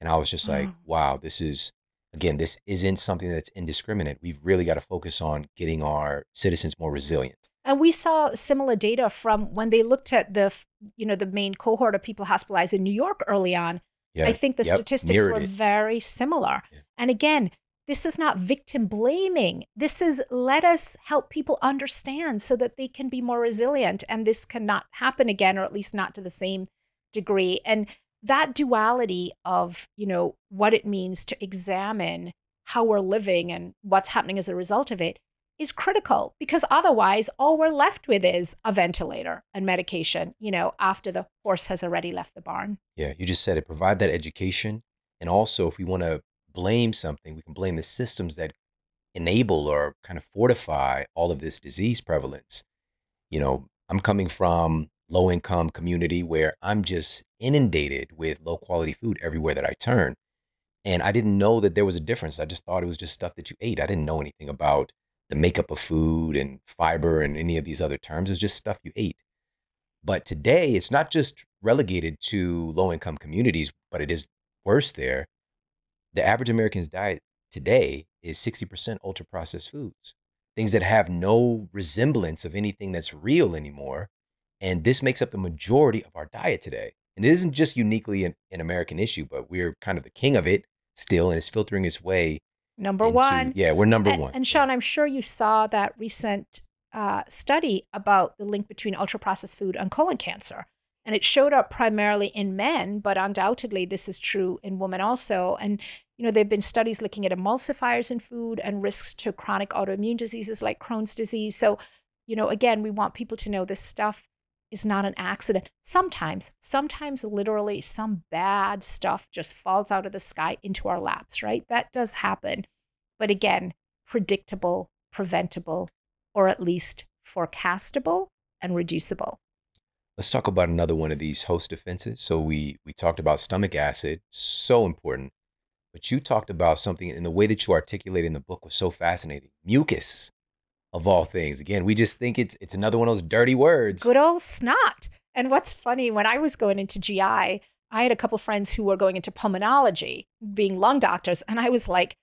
[SPEAKER 1] And I was just like, wow, this is again, this isn't something that's indiscriminate. We've really got to focus on getting our citizens more resilient.
[SPEAKER 3] And we saw similar data from when they looked at the, you know, the main cohort of people hospitalized in New York early on. Yeah. I think the yep. statistics were it. very similar. Yeah. And again, this is not victim blaming. This is let us help people understand so that they can be more resilient and this cannot happen again, or at least not to the same degree. And that duality of, you know, what it means to examine how we're living and what's happening as a result of it is critical because otherwise all we're left with is a ventilator and medication, you know, after the horse has already left the barn.
[SPEAKER 1] Yeah, you just said it. Provide that education. And also, if we want to blame something, we can blame the systems that enable or kind of fortify all of this disease prevalence. You know, I'm coming from low income community where I'm just inundated with low quality food everywhere that I turn. And I didn't know that there was a difference. I just thought it was just stuff that you ate. I didn't know anything about the makeup of food and fiber and any of these other terms. It's just stuff you ate. But today, it's not just relegated to low income communities, but it is worse there. The average American's diet today is 60% ultra processed foods, things that have no resemblance of anything that's real anymore. And this makes up the majority of our diet today. And it isn't just uniquely an, an American issue, but we're kind of the king of it still, and it's filtering its way.
[SPEAKER 3] Number
[SPEAKER 1] into,
[SPEAKER 3] one.
[SPEAKER 1] Yeah, we're number
[SPEAKER 3] and,
[SPEAKER 1] one.
[SPEAKER 3] And Shawn, I'm sure you saw that recent uh, study about the link between ultra processed food and colon cancer. And it showed up primarily in men, but undoubtedly this is true in women also. And, you know, there have been studies looking at emulsifiers in food and risks to chronic autoimmune diseases like Crohn's disease. So, you know, again, we want people to know this stuff is not an accident. Sometimes, sometimes literally some bad stuff just falls out of the sky into our laps, right? That does happen. But again, predictable, preventable, or at least forecastable and reducible.
[SPEAKER 1] Let's talk about another one of these host defenses. So we we talked about stomach acid, so important. But you talked about something and the way that you articulated in the book was so fascinating. Mucus of all things. Again, we just think it's it's another one of those dirty words.
[SPEAKER 3] Good old snot. And what's funny, when I was going into GI, I had a couple friends who were going into pulmonology, being lung doctors, and I was like,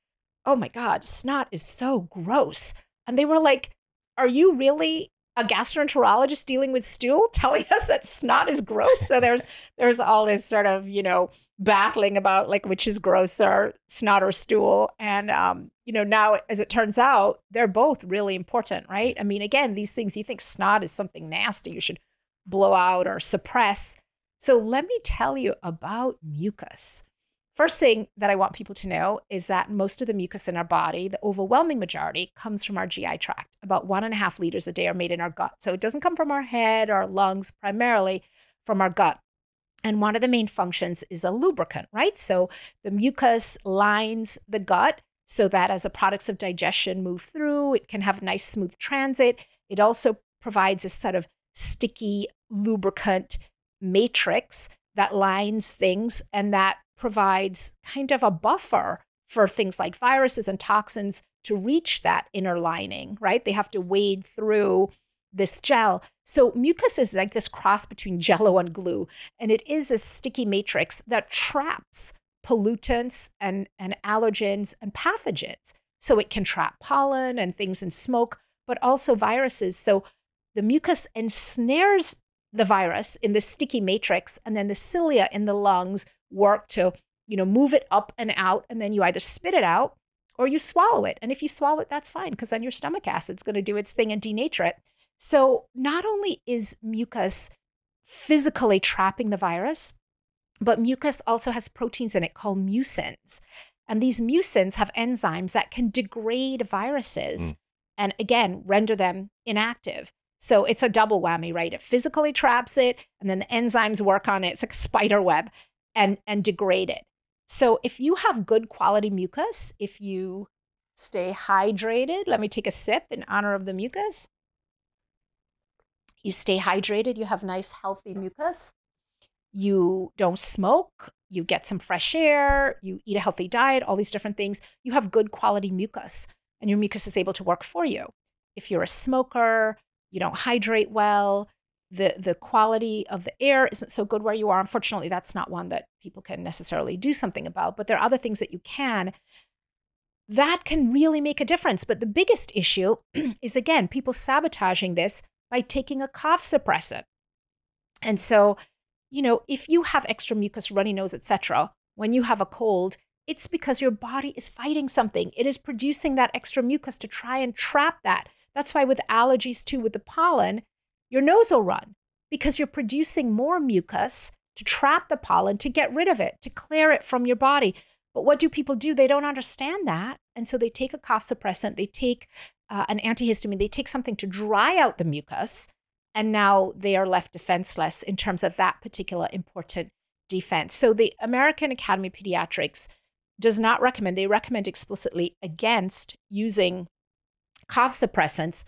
[SPEAKER 3] "Oh my god, snot is so gross." And they were like, "Are you really a gastroenterologist dealing with stool telling us that snot is gross. So there's there's all this sort of you know battling about like which is grosser, snot or stool. And um, you know now as it turns out, they're both really important, right? I mean, again, these things you think snot is something nasty you should blow out or suppress. So let me tell you about mucus. First thing that I want people to know is that most of the mucus in our body, the overwhelming majority, comes from our GI tract. About one and a half liters a day are made in our gut. So it doesn't come from our head or lungs, primarily from our gut. And one of the main functions is a lubricant, right? So the mucus lines the gut so that as the products of digestion move through, it can have nice, smooth transit. It also provides a sort of sticky lubricant matrix that lines things and that provides kind of a buffer for things like viruses and toxins to reach that inner lining, right? They have to wade through this gel. So mucus is like this cross between jello and glue, and it is a sticky matrix that traps pollutants and, and allergens and pathogens. So it can trap pollen and things in smoke, but also viruses. So the mucus ensnares the virus in this sticky matrix, and then the cilia in the lungs work to, you know, move it up and out. And then you either spit it out or you swallow it. And if you swallow it, that's fine because then your stomach acid's going to do its thing and denature it. So not only is mucus physically trapping the virus, but mucus also has proteins in it called mucins. And these mucins have enzymes that can degrade viruses mm. and again render them inactive. So it's a double whammy, right? It physically traps it, and then the enzymes work on it. It's like a spider web and, and degrade it. So if you have good quality mucus, if you stay hydrated, let me take a sip in honor of the mucus. You stay hydrated, you have nice, healthy mucus. You don't smoke, you get some fresh air, you eat a healthy diet, all these different things. You have good quality mucus, and your mucus is able to work for you. If you're a smoker, you don't hydrate well, the the quality of the air isn't so good where you are. Unfortunately, that's not one that people can necessarily do something about, but there are other things that you can. That can really make a difference. But the biggest issue is again, people sabotaging this by taking a cough suppressant. And so, you know, if you have extra mucus, runny nose, etc., when you have a cold, it's because your body is fighting something. It is producing that extra mucus to try and trap that. That's why with allergies too, with the pollen, your nose will run because you're producing more mucus to trap the pollen, to get rid of it, to clear it from your body. But what do people do? They don't understand that. And so they take a cough suppressant, they take uh, an antihistamine, they take something to dry out the mucus. And now they are left defenseless in terms of that particular important defense. So the American Academy of Pediatrics does not recommend, they recommend explicitly against using cough suppressants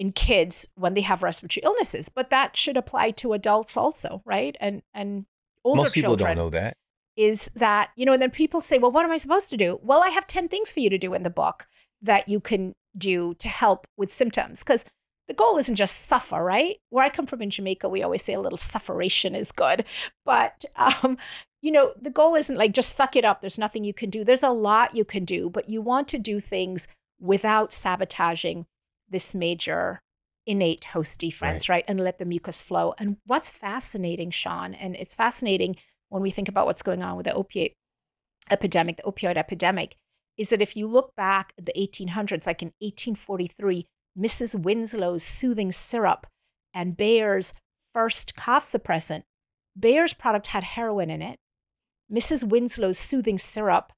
[SPEAKER 3] in kids when they have respiratory illnesses, but that should apply to adults also, right? And and older
[SPEAKER 1] Most people
[SPEAKER 3] children.
[SPEAKER 1] don't know that.
[SPEAKER 3] Is that, you know, and then people say, well, what am I supposed to do? Well, I have 10 things for you to do in the book that you can do to help with symptoms. Because the goal isn't just suffer, right? Where I come from in Jamaica, we always say a little sufferation is good. But, um, you know, the goal isn't like just suck it up. There's nothing you can do. There's a lot you can do, but you want to do things without sabotaging this major innate host defense, right. right. And let the mucus flow. And what's fascinating, Shawn, and it's fascinating when we think about what's going on with the opiate epidemic, the opioid epidemic, is that if you look back at the 1800s, like in 1843, Mrs. Winslow's soothing syrup and Bayer's first cough suppressant, Bayer's product had heroin in it. Mrs. Winslow's soothing syrup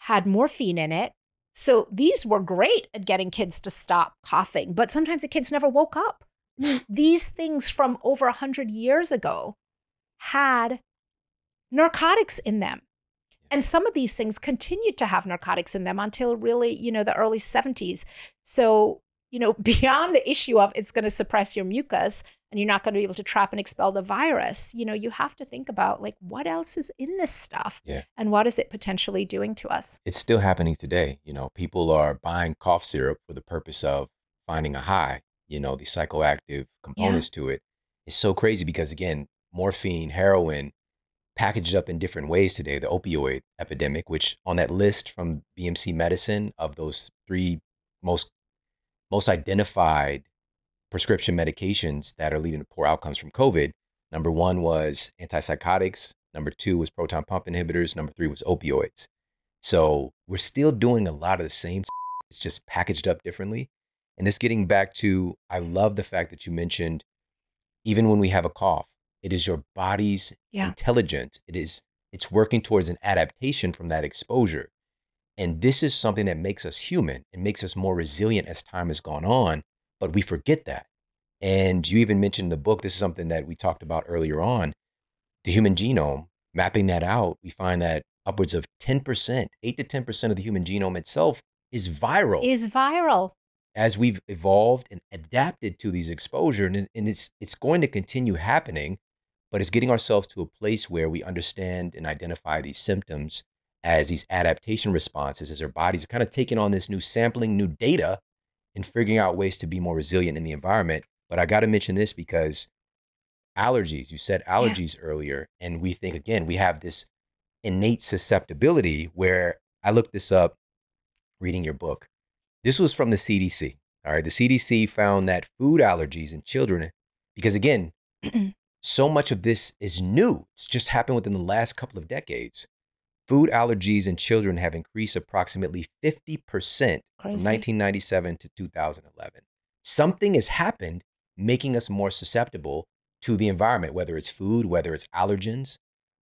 [SPEAKER 3] had morphine in it. So these were great at getting kids to stop coughing, but sometimes the kids never woke up. these things from over 100 years ago had narcotics in them. And some of these things continued to have narcotics in them until really, you know, the early 70s. So, you know, beyond the issue of it's going to suppress your mucus, and you're not going to be able to trap and expel the virus you know you have to think about like what else is in this stuff
[SPEAKER 1] yeah.
[SPEAKER 3] and what is it potentially doing to us
[SPEAKER 1] it's still happening today you know people are buying cough syrup for the purpose of finding a high you know the psychoactive components yeah. to it it's so crazy because again morphine heroin packaged up in different ways today the opioid epidemic which on that list from bmc medicine of those three most most identified prescription medications that are leading to poor outcomes from COVID. Number one was antipsychotics. Number two was proton pump inhibitors. Number three was opioids. So we're still doing a lot of the same. It's just packaged up differently. And this getting back to, I love the fact that you mentioned, even when we have a cough, it is your body's yeah. intelligence. It is, it's working towards an adaptation from that exposure. And this is something that makes us human. It makes us more resilient as time has gone on but we forget that. And you even mentioned in the book, this is something that we talked about earlier on the human genome, mapping that out, we find that upwards of 10%, 8 to 10% of the human genome itself is viral.
[SPEAKER 3] Is viral.
[SPEAKER 1] As we've evolved and adapted to these exposure, and it's, it's going to continue happening, but it's getting ourselves to a place where we understand and identify these symptoms as these adaptation responses, as our bodies are kind of taking on this new sampling, new data, in figuring out ways to be more resilient in the environment. But I got to mention this because allergies, you said allergies yeah. earlier, and we think again, we have this innate susceptibility where I looked this up reading your book. This was from the CDC. All right. The CDC found that food allergies in children, because again, so much of this is new, it's just happened within the last couple of decades. food allergies in children have increased approximately 50%
[SPEAKER 3] Crazy.
[SPEAKER 1] 1997 to 2011. Something has happened making us more susceptible to the environment, whether it's food, whether it's allergens.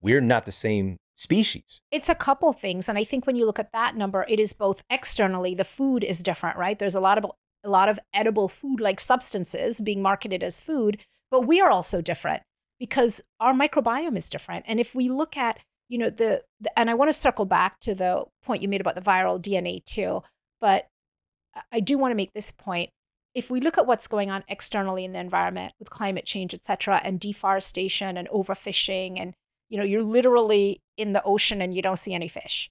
[SPEAKER 1] We're not the same species.
[SPEAKER 3] It's a couple things, and I think when you look at that number, it is both externally. The food is different, right? There's a lot of a lot of edible food-like substances being marketed as food, but we are also different because our microbiome is different. And if we look at, you know, the, the and I want to circle back to the point you made about the viral DNA too, but uh, I do want to make this point. If we look at what's going on externally in the environment with climate change, et cetera, and deforestation and overfishing and you know you're literally in the ocean and you don't see any fish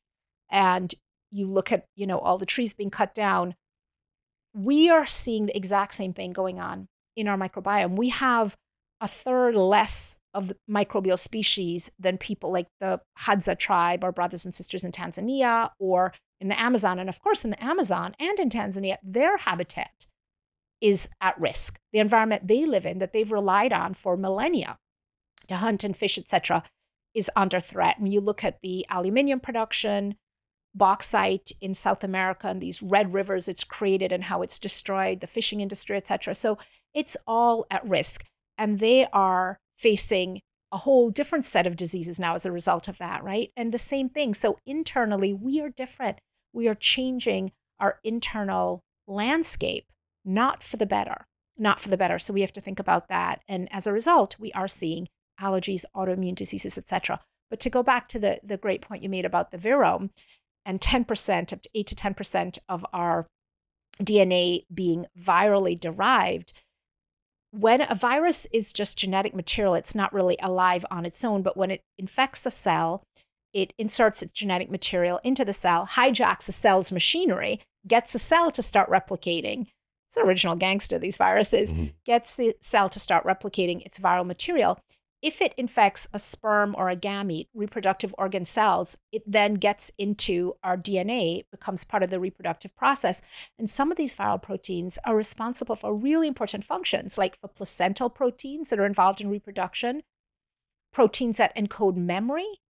[SPEAKER 3] and you look at you know all the trees being cut down we are seeing the exact same thing going on in our microbiome we have a third less of the microbial species than people like the hadza tribe our brothers and sisters in tanzania or in the amazon and of course in the amazon and in tanzania their habitat is at risk the environment they live in that they've relied on for millennia to hunt and fish etc is under threat. When you look at the aluminium production, bauxite in South America and these red rivers it's created and how it's destroyed, the fishing industry, etc. So it's all at risk. And they are facing a whole different set of diseases now as a result of that, right? And the same thing. So internally, we are different. We are changing our internal landscape, not for the better, not for the better. So we have to think about that. And as a result, we are seeing allergies, autoimmune diseases, etc. But to go back to the, the great point you made about the virome and 10%, up to 8 to 10% of our DNA being virally derived, when a virus is just genetic material, it's not really alive on its own, but when it infects a cell, it inserts its genetic material into the cell, hijacks the cell's machinery, gets the cell to start replicating. It's an original gangster, these viruses, mm-hmm. gets the cell to start replicating its viral material. If it infects a sperm or a gamete, reproductive organ cells, it then gets into our DNA, becomes part of the reproductive process. And some of these viral proteins are responsible for really important functions, like for placental proteins that are involved in reproduction, proteins that encode memory.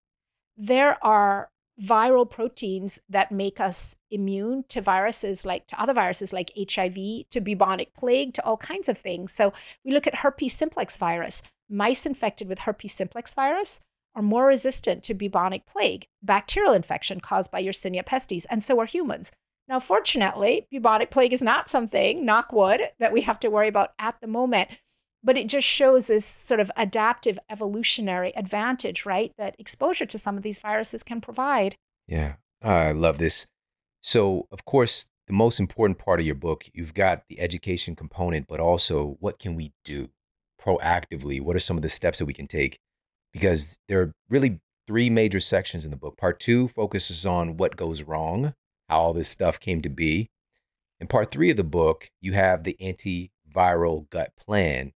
[SPEAKER 3] There are viral proteins that make us immune to viruses like to other viruses like HIV, to bubonic plague, to all kinds of things. So we look at herpes simplex virus mice infected with herpes simplex virus are more resistant to bubonic plague, bacterial infection caused by Yersinia pestis, and so are humans. Now, fortunately, bubonic plague is not something, knock wood, that we have to worry about at the moment, but it just shows this sort of adaptive evolutionary advantage, right? That exposure to some of these viruses can provide.
[SPEAKER 1] Yeah, I love this. So, of course, the most important part of your book, you've got the education component, but also what can we do? proactively? What are some of the steps that we can take? Because there are really three major sections in the book. Part two focuses on what goes wrong, how all this stuff came to be. In part three of the book, you have the antiviral gut plan,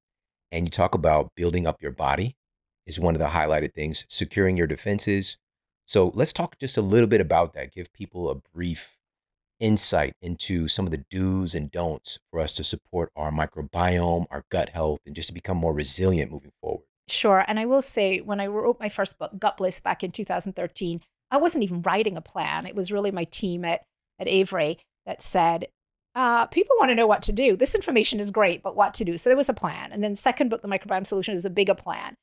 [SPEAKER 1] and you talk about building up your body, is one of the highlighted things, securing your defenses. So let's talk just a little bit about that. Give people a brief insight into some of the do's and don'ts for us to support our microbiome, our gut health, and just to become more resilient moving forward.
[SPEAKER 3] Sure. And I will say, when I wrote my first book, Gut Bliss, back in 2013, I wasn't even writing a plan. It was really my team at, at Avery that said, uh, people want to know what to do. This information is great, but what to do? So there was a plan. And then second book, The Microbiome Solution, was a bigger plan.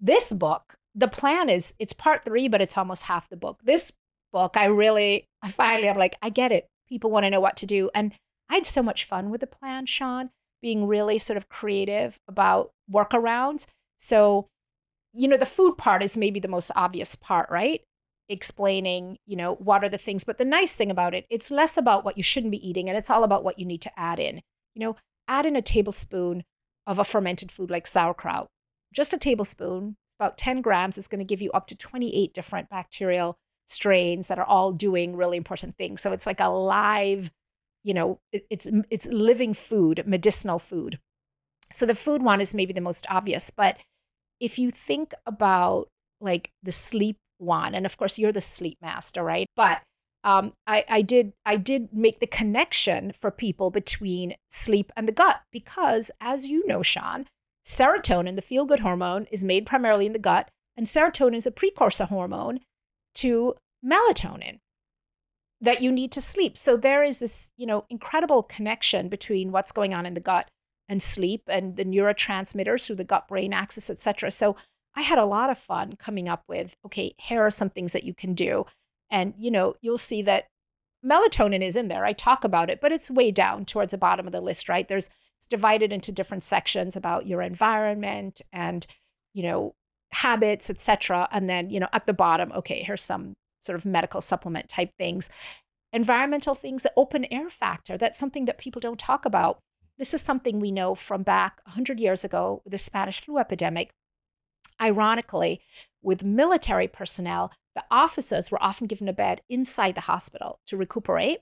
[SPEAKER 3] This book, the plan is, it's part three, but it's almost half the book. This book, I really, I finally, I'm like, I get it people want to know what to do. And I had so much fun with the plan, Shawn, being really sort of creative about workarounds. So, you know, the food part is maybe the most obvious part, right? Explaining, you know, what are the things. But the nice thing about it, it's less about what you shouldn't be eating and it's all about what you need to add in. You know, add in a tablespoon of a fermented food like sauerkraut. Just a tablespoon, about 10 grams, is going to give you up to 28 different bacterial strains that are all doing really important things. So it's like a live, you know, it's it's living food, medicinal food. So the food one is maybe the most obvious, but if you think about like the sleep one, and of course you're the sleep master, right? But um, I, I did I did make the connection for people between sleep and the gut because, as you know, Shawn, serotonin, the feel good hormone, is made primarily in the gut, and serotonin is a precursor hormone to melatonin that you need to sleep. So there is this, you know, incredible connection between what's going on in the gut and sleep and the neurotransmitters through the gut brain axis, et cetera. So I had a lot of fun coming up with, okay, here are some things that you can do. And, you know, you'll see that melatonin is in there. I talk about it, but it's way down towards the bottom of the list, right? There's it's divided into different sections about your environment and, you know, habits, etc. And then, you know, at the bottom, okay, here's some sort of medical supplement type things. Environmental things, the open air factor, that's something that people don't talk about. This is something we know from back 100 years ago, the Spanish flu epidemic. Ironically, with military personnel, the officers were often given a bed inside the hospital to recuperate.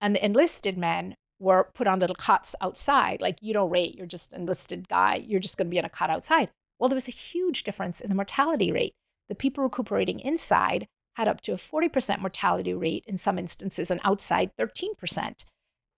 [SPEAKER 3] And the enlisted men were put on little cots outside. Like, you don't rate, you're just an enlisted guy, you're just going to be on a cot outside. Well, there was a huge difference in the mortality rate. The people recuperating inside had up to a 40% mortality rate in some instances, and outside 13%.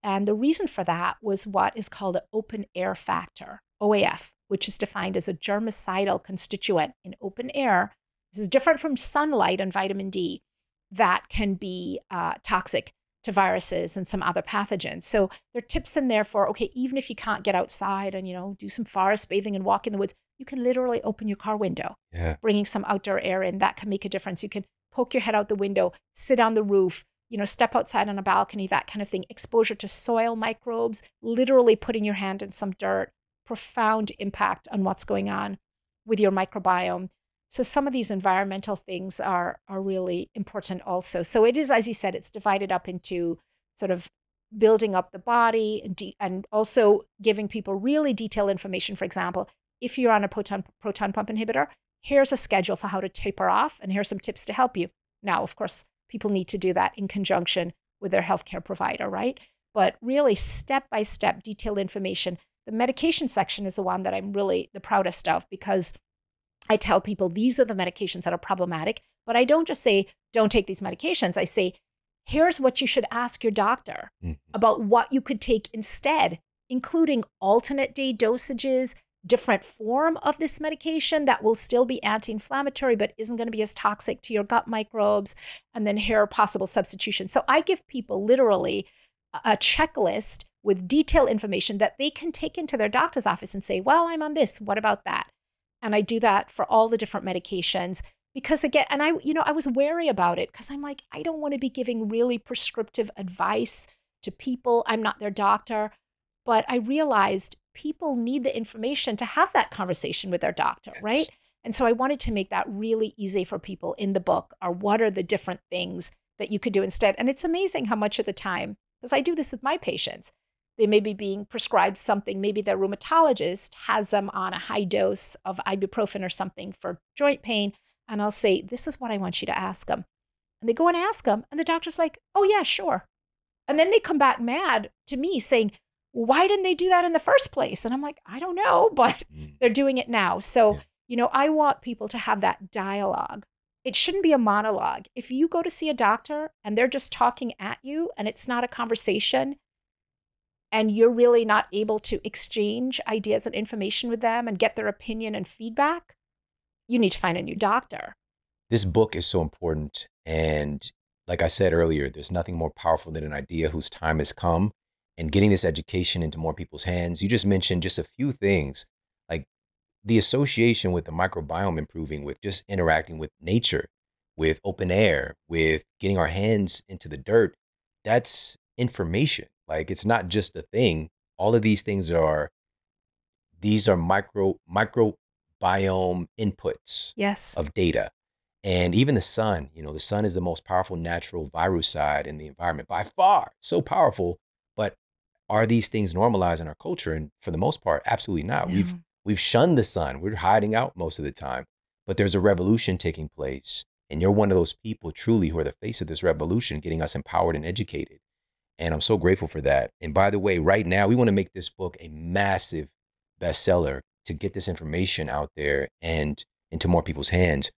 [SPEAKER 3] And the reason for that was what is called an open air factor, OAF, which is defined as a germicidal constituent in open air. This is different from sunlight and vitamin D that can be uh, toxic to viruses and some other pathogens. So there are tips in there for okay, even if you can't get outside and you know do some forest bathing and walk in the woods, you can literally open your car window,
[SPEAKER 1] yeah.
[SPEAKER 3] bringing some outdoor air in. That can make a difference. You can poke your head out the window, sit on the roof, you know, step outside on a balcony, that kind of thing. Exposure to soil microbes, literally putting your hand in some dirt, profound impact on what's going on with your microbiome. So some of these environmental things are are really important also. So it is, as you said, it's divided up into sort of building up the body and, de- and also giving people really detailed information. For example, if you're on a proton proton pump inhibitor, here's a schedule for how to taper off, and here's some tips to help you. Now, of course, people need to do that in conjunction with their healthcare provider, right? But really, step by step, detailed information. The medication section is the one that I'm really the proudest of because I tell people these are the medications that are problematic, but I don't just say, don't take these medications. I say, here's what you should ask your doctor mm-hmm. about what you could take instead, including alternate day dosages, different form of this medication that will still be anti-inflammatory but isn't going to be as toxic to your gut microbes and then here are possible substitutions so i give people literally a checklist with detailed information that they can take into their doctor's office and say well i'm on this what about that and i do that for all the different medications because again and i you know i was wary about it because i'm like i don't want to be giving really prescriptive advice to people i'm not their doctor but i realized people need the information to have that conversation with their doctor, yes. right? And so I wanted to make that really easy for people in the book are what are the different things that you could do instead. And it's amazing how much of the time, because I do this with my patients, they may be being prescribed something, maybe their rheumatologist has them on a high dose of ibuprofen or something for joint pain. And I'll say, This is what I want you to ask them. And they go and ask them, and the doctor's like, Oh, yeah, sure. And then they come back mad to me saying, why didn't they do that in the first place? And I'm like, I don't know, but mm. they're doing it now. So, yeah. you know, I want people to have that dialogue. It shouldn't be a monologue. If you go to see a doctor and they're just talking at you and it's not a conversation and you're really not able to exchange ideas and information with them and get their opinion and feedback, you need to find a new doctor.
[SPEAKER 1] This book is so important. And like I said earlier, there's nothing more powerful than an idea whose time has come and getting this education into more people's hands. You just mentioned just a few things like the association with the microbiome improving, with just interacting with nature, with open air, with getting our hands into the dirt. That's information. Like it's not just a thing. All of these things are these are micro microbiome inputs
[SPEAKER 3] yes.
[SPEAKER 1] of data. And even the sun, you know, the sun is the most powerful natural virucide in the environment by far. So powerful but are these things normalized in our culture? And for the most part, absolutely not. Yeah. We've we've shunned the sun. We're hiding out most of the time. But there's a revolution taking place. And you're one of those people truly who are the face of this revolution, getting us empowered and educated. And I'm so grateful for that. And by the way, right now, we want to make this book a massive bestseller to get this information out there and into more people's hands.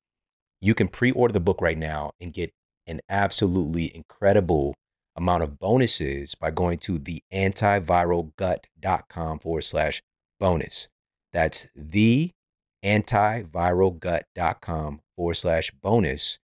[SPEAKER 1] You can pre order the book right now and get an absolutely incredible amount of bonuses by going to the antiviralgut.com forward slash bonus. That's the antiviralgut.com forward slash bonus.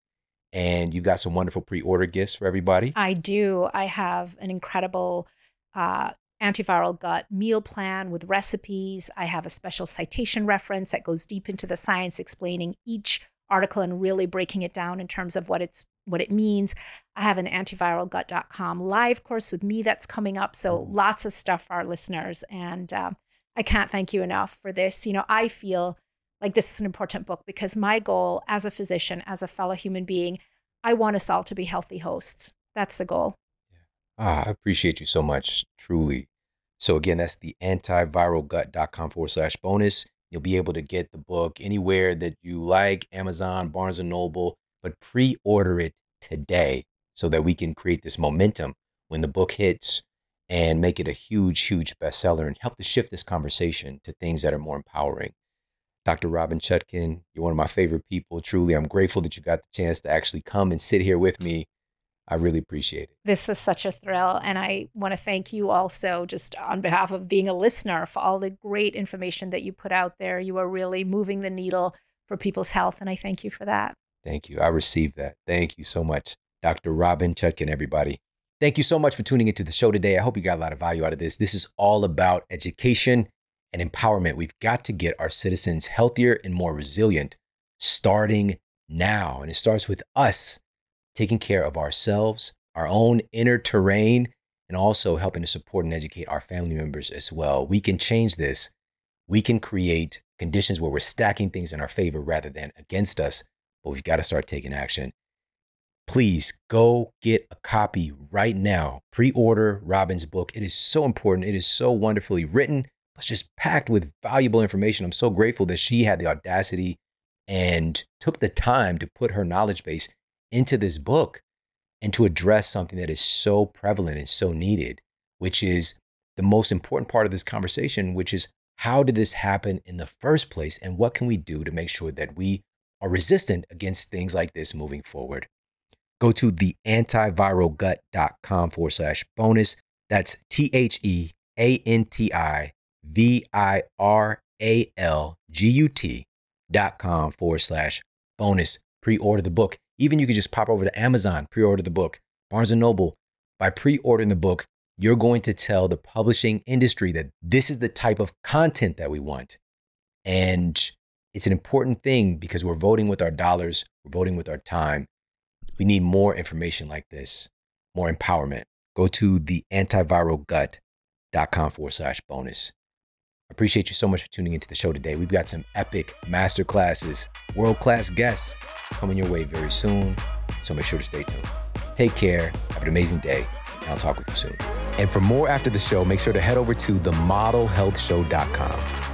[SPEAKER 1] And you've got some wonderful pre-order gifts for everybody.
[SPEAKER 3] I do. I have an incredible uh, antiviral gut meal plan with recipes. I have a special citation reference that goes deep into the science, explaining each article and really breaking it down in terms of what it's what it means. I have an antiviralgut.com live course with me that's coming up. So lots of stuff for our listeners. And uh, I can't thank you enough for this. You know, I feel like this is an important book because my goal as a physician, as a fellow human being, I want us all to be healthy hosts. That's the goal.
[SPEAKER 1] Ah, I appreciate you so much, truly. So again, that's the antiviralgut.com forward slash bonus. You'll be able to get the book anywhere that you like, Amazon, Barnes and Noble, but pre-order it today so that we can create this momentum when the book hits and make it a huge, huge bestseller and help to shift this conversation to things that are more empowering. Dr. Robynne Chutkan, you're one of my favorite people. Truly, I'm grateful that you got the chance to actually come and sit here with me. I really appreciate it.
[SPEAKER 3] This was such a thrill. And I want to thank you also, just on behalf of being a listener, for all the great information that you put out there. You are really moving the needle for people's health. And I thank you for that.
[SPEAKER 1] Thank you. I received that. Thank you so much. Dr. Robynne Chutkan, everybody. Thank you so much for tuning into the show today. I hope you got a lot of value out of this. This is all about education and empowerment. We've got to get our citizens healthier and more resilient starting now. And it starts with us taking care of ourselves, our own inner terrain, and also helping to support and educate our family members as well. We can change this. We can create conditions where we're stacking things in our favor rather than against us, but we've got to start taking action. Please go get a copy right now. Pre order Robynne's book. It is so important. It is so wonderfully written was just packed with valuable information. I'm so grateful that she had the audacity and took the time to put her knowledge base into this book and to address something that is so prevalent and so needed, which is the most important part of this conversation, which is how did this happen in the first place and what can we do to make sure that we are resistant against things like this moving forward? Go to the antiviralgut.com forward slash bonus. That's T H E A N T I V I R A L G U T dot com forward slash bonus. Pre order the book. Even you could just pop over to Amazon, pre order the book, Barnes and Noble. By pre ordering the book, you're going to tell the publishing industry that this is the type of content that we want. And it's an important thing because we're voting with our dollars, we're voting with our time. We need more information like this, more empowerment. Go to the antiviralgut.com forward slash bonus. Appreciate you so much for tuning into the show today. We've got some epic master classes, world class guests coming your way very soon. So make sure to stay tuned. Take care. Have an amazing day. And I'll talk with you soon. And for more after the show, make sure to head over to themodelhealthshow.com.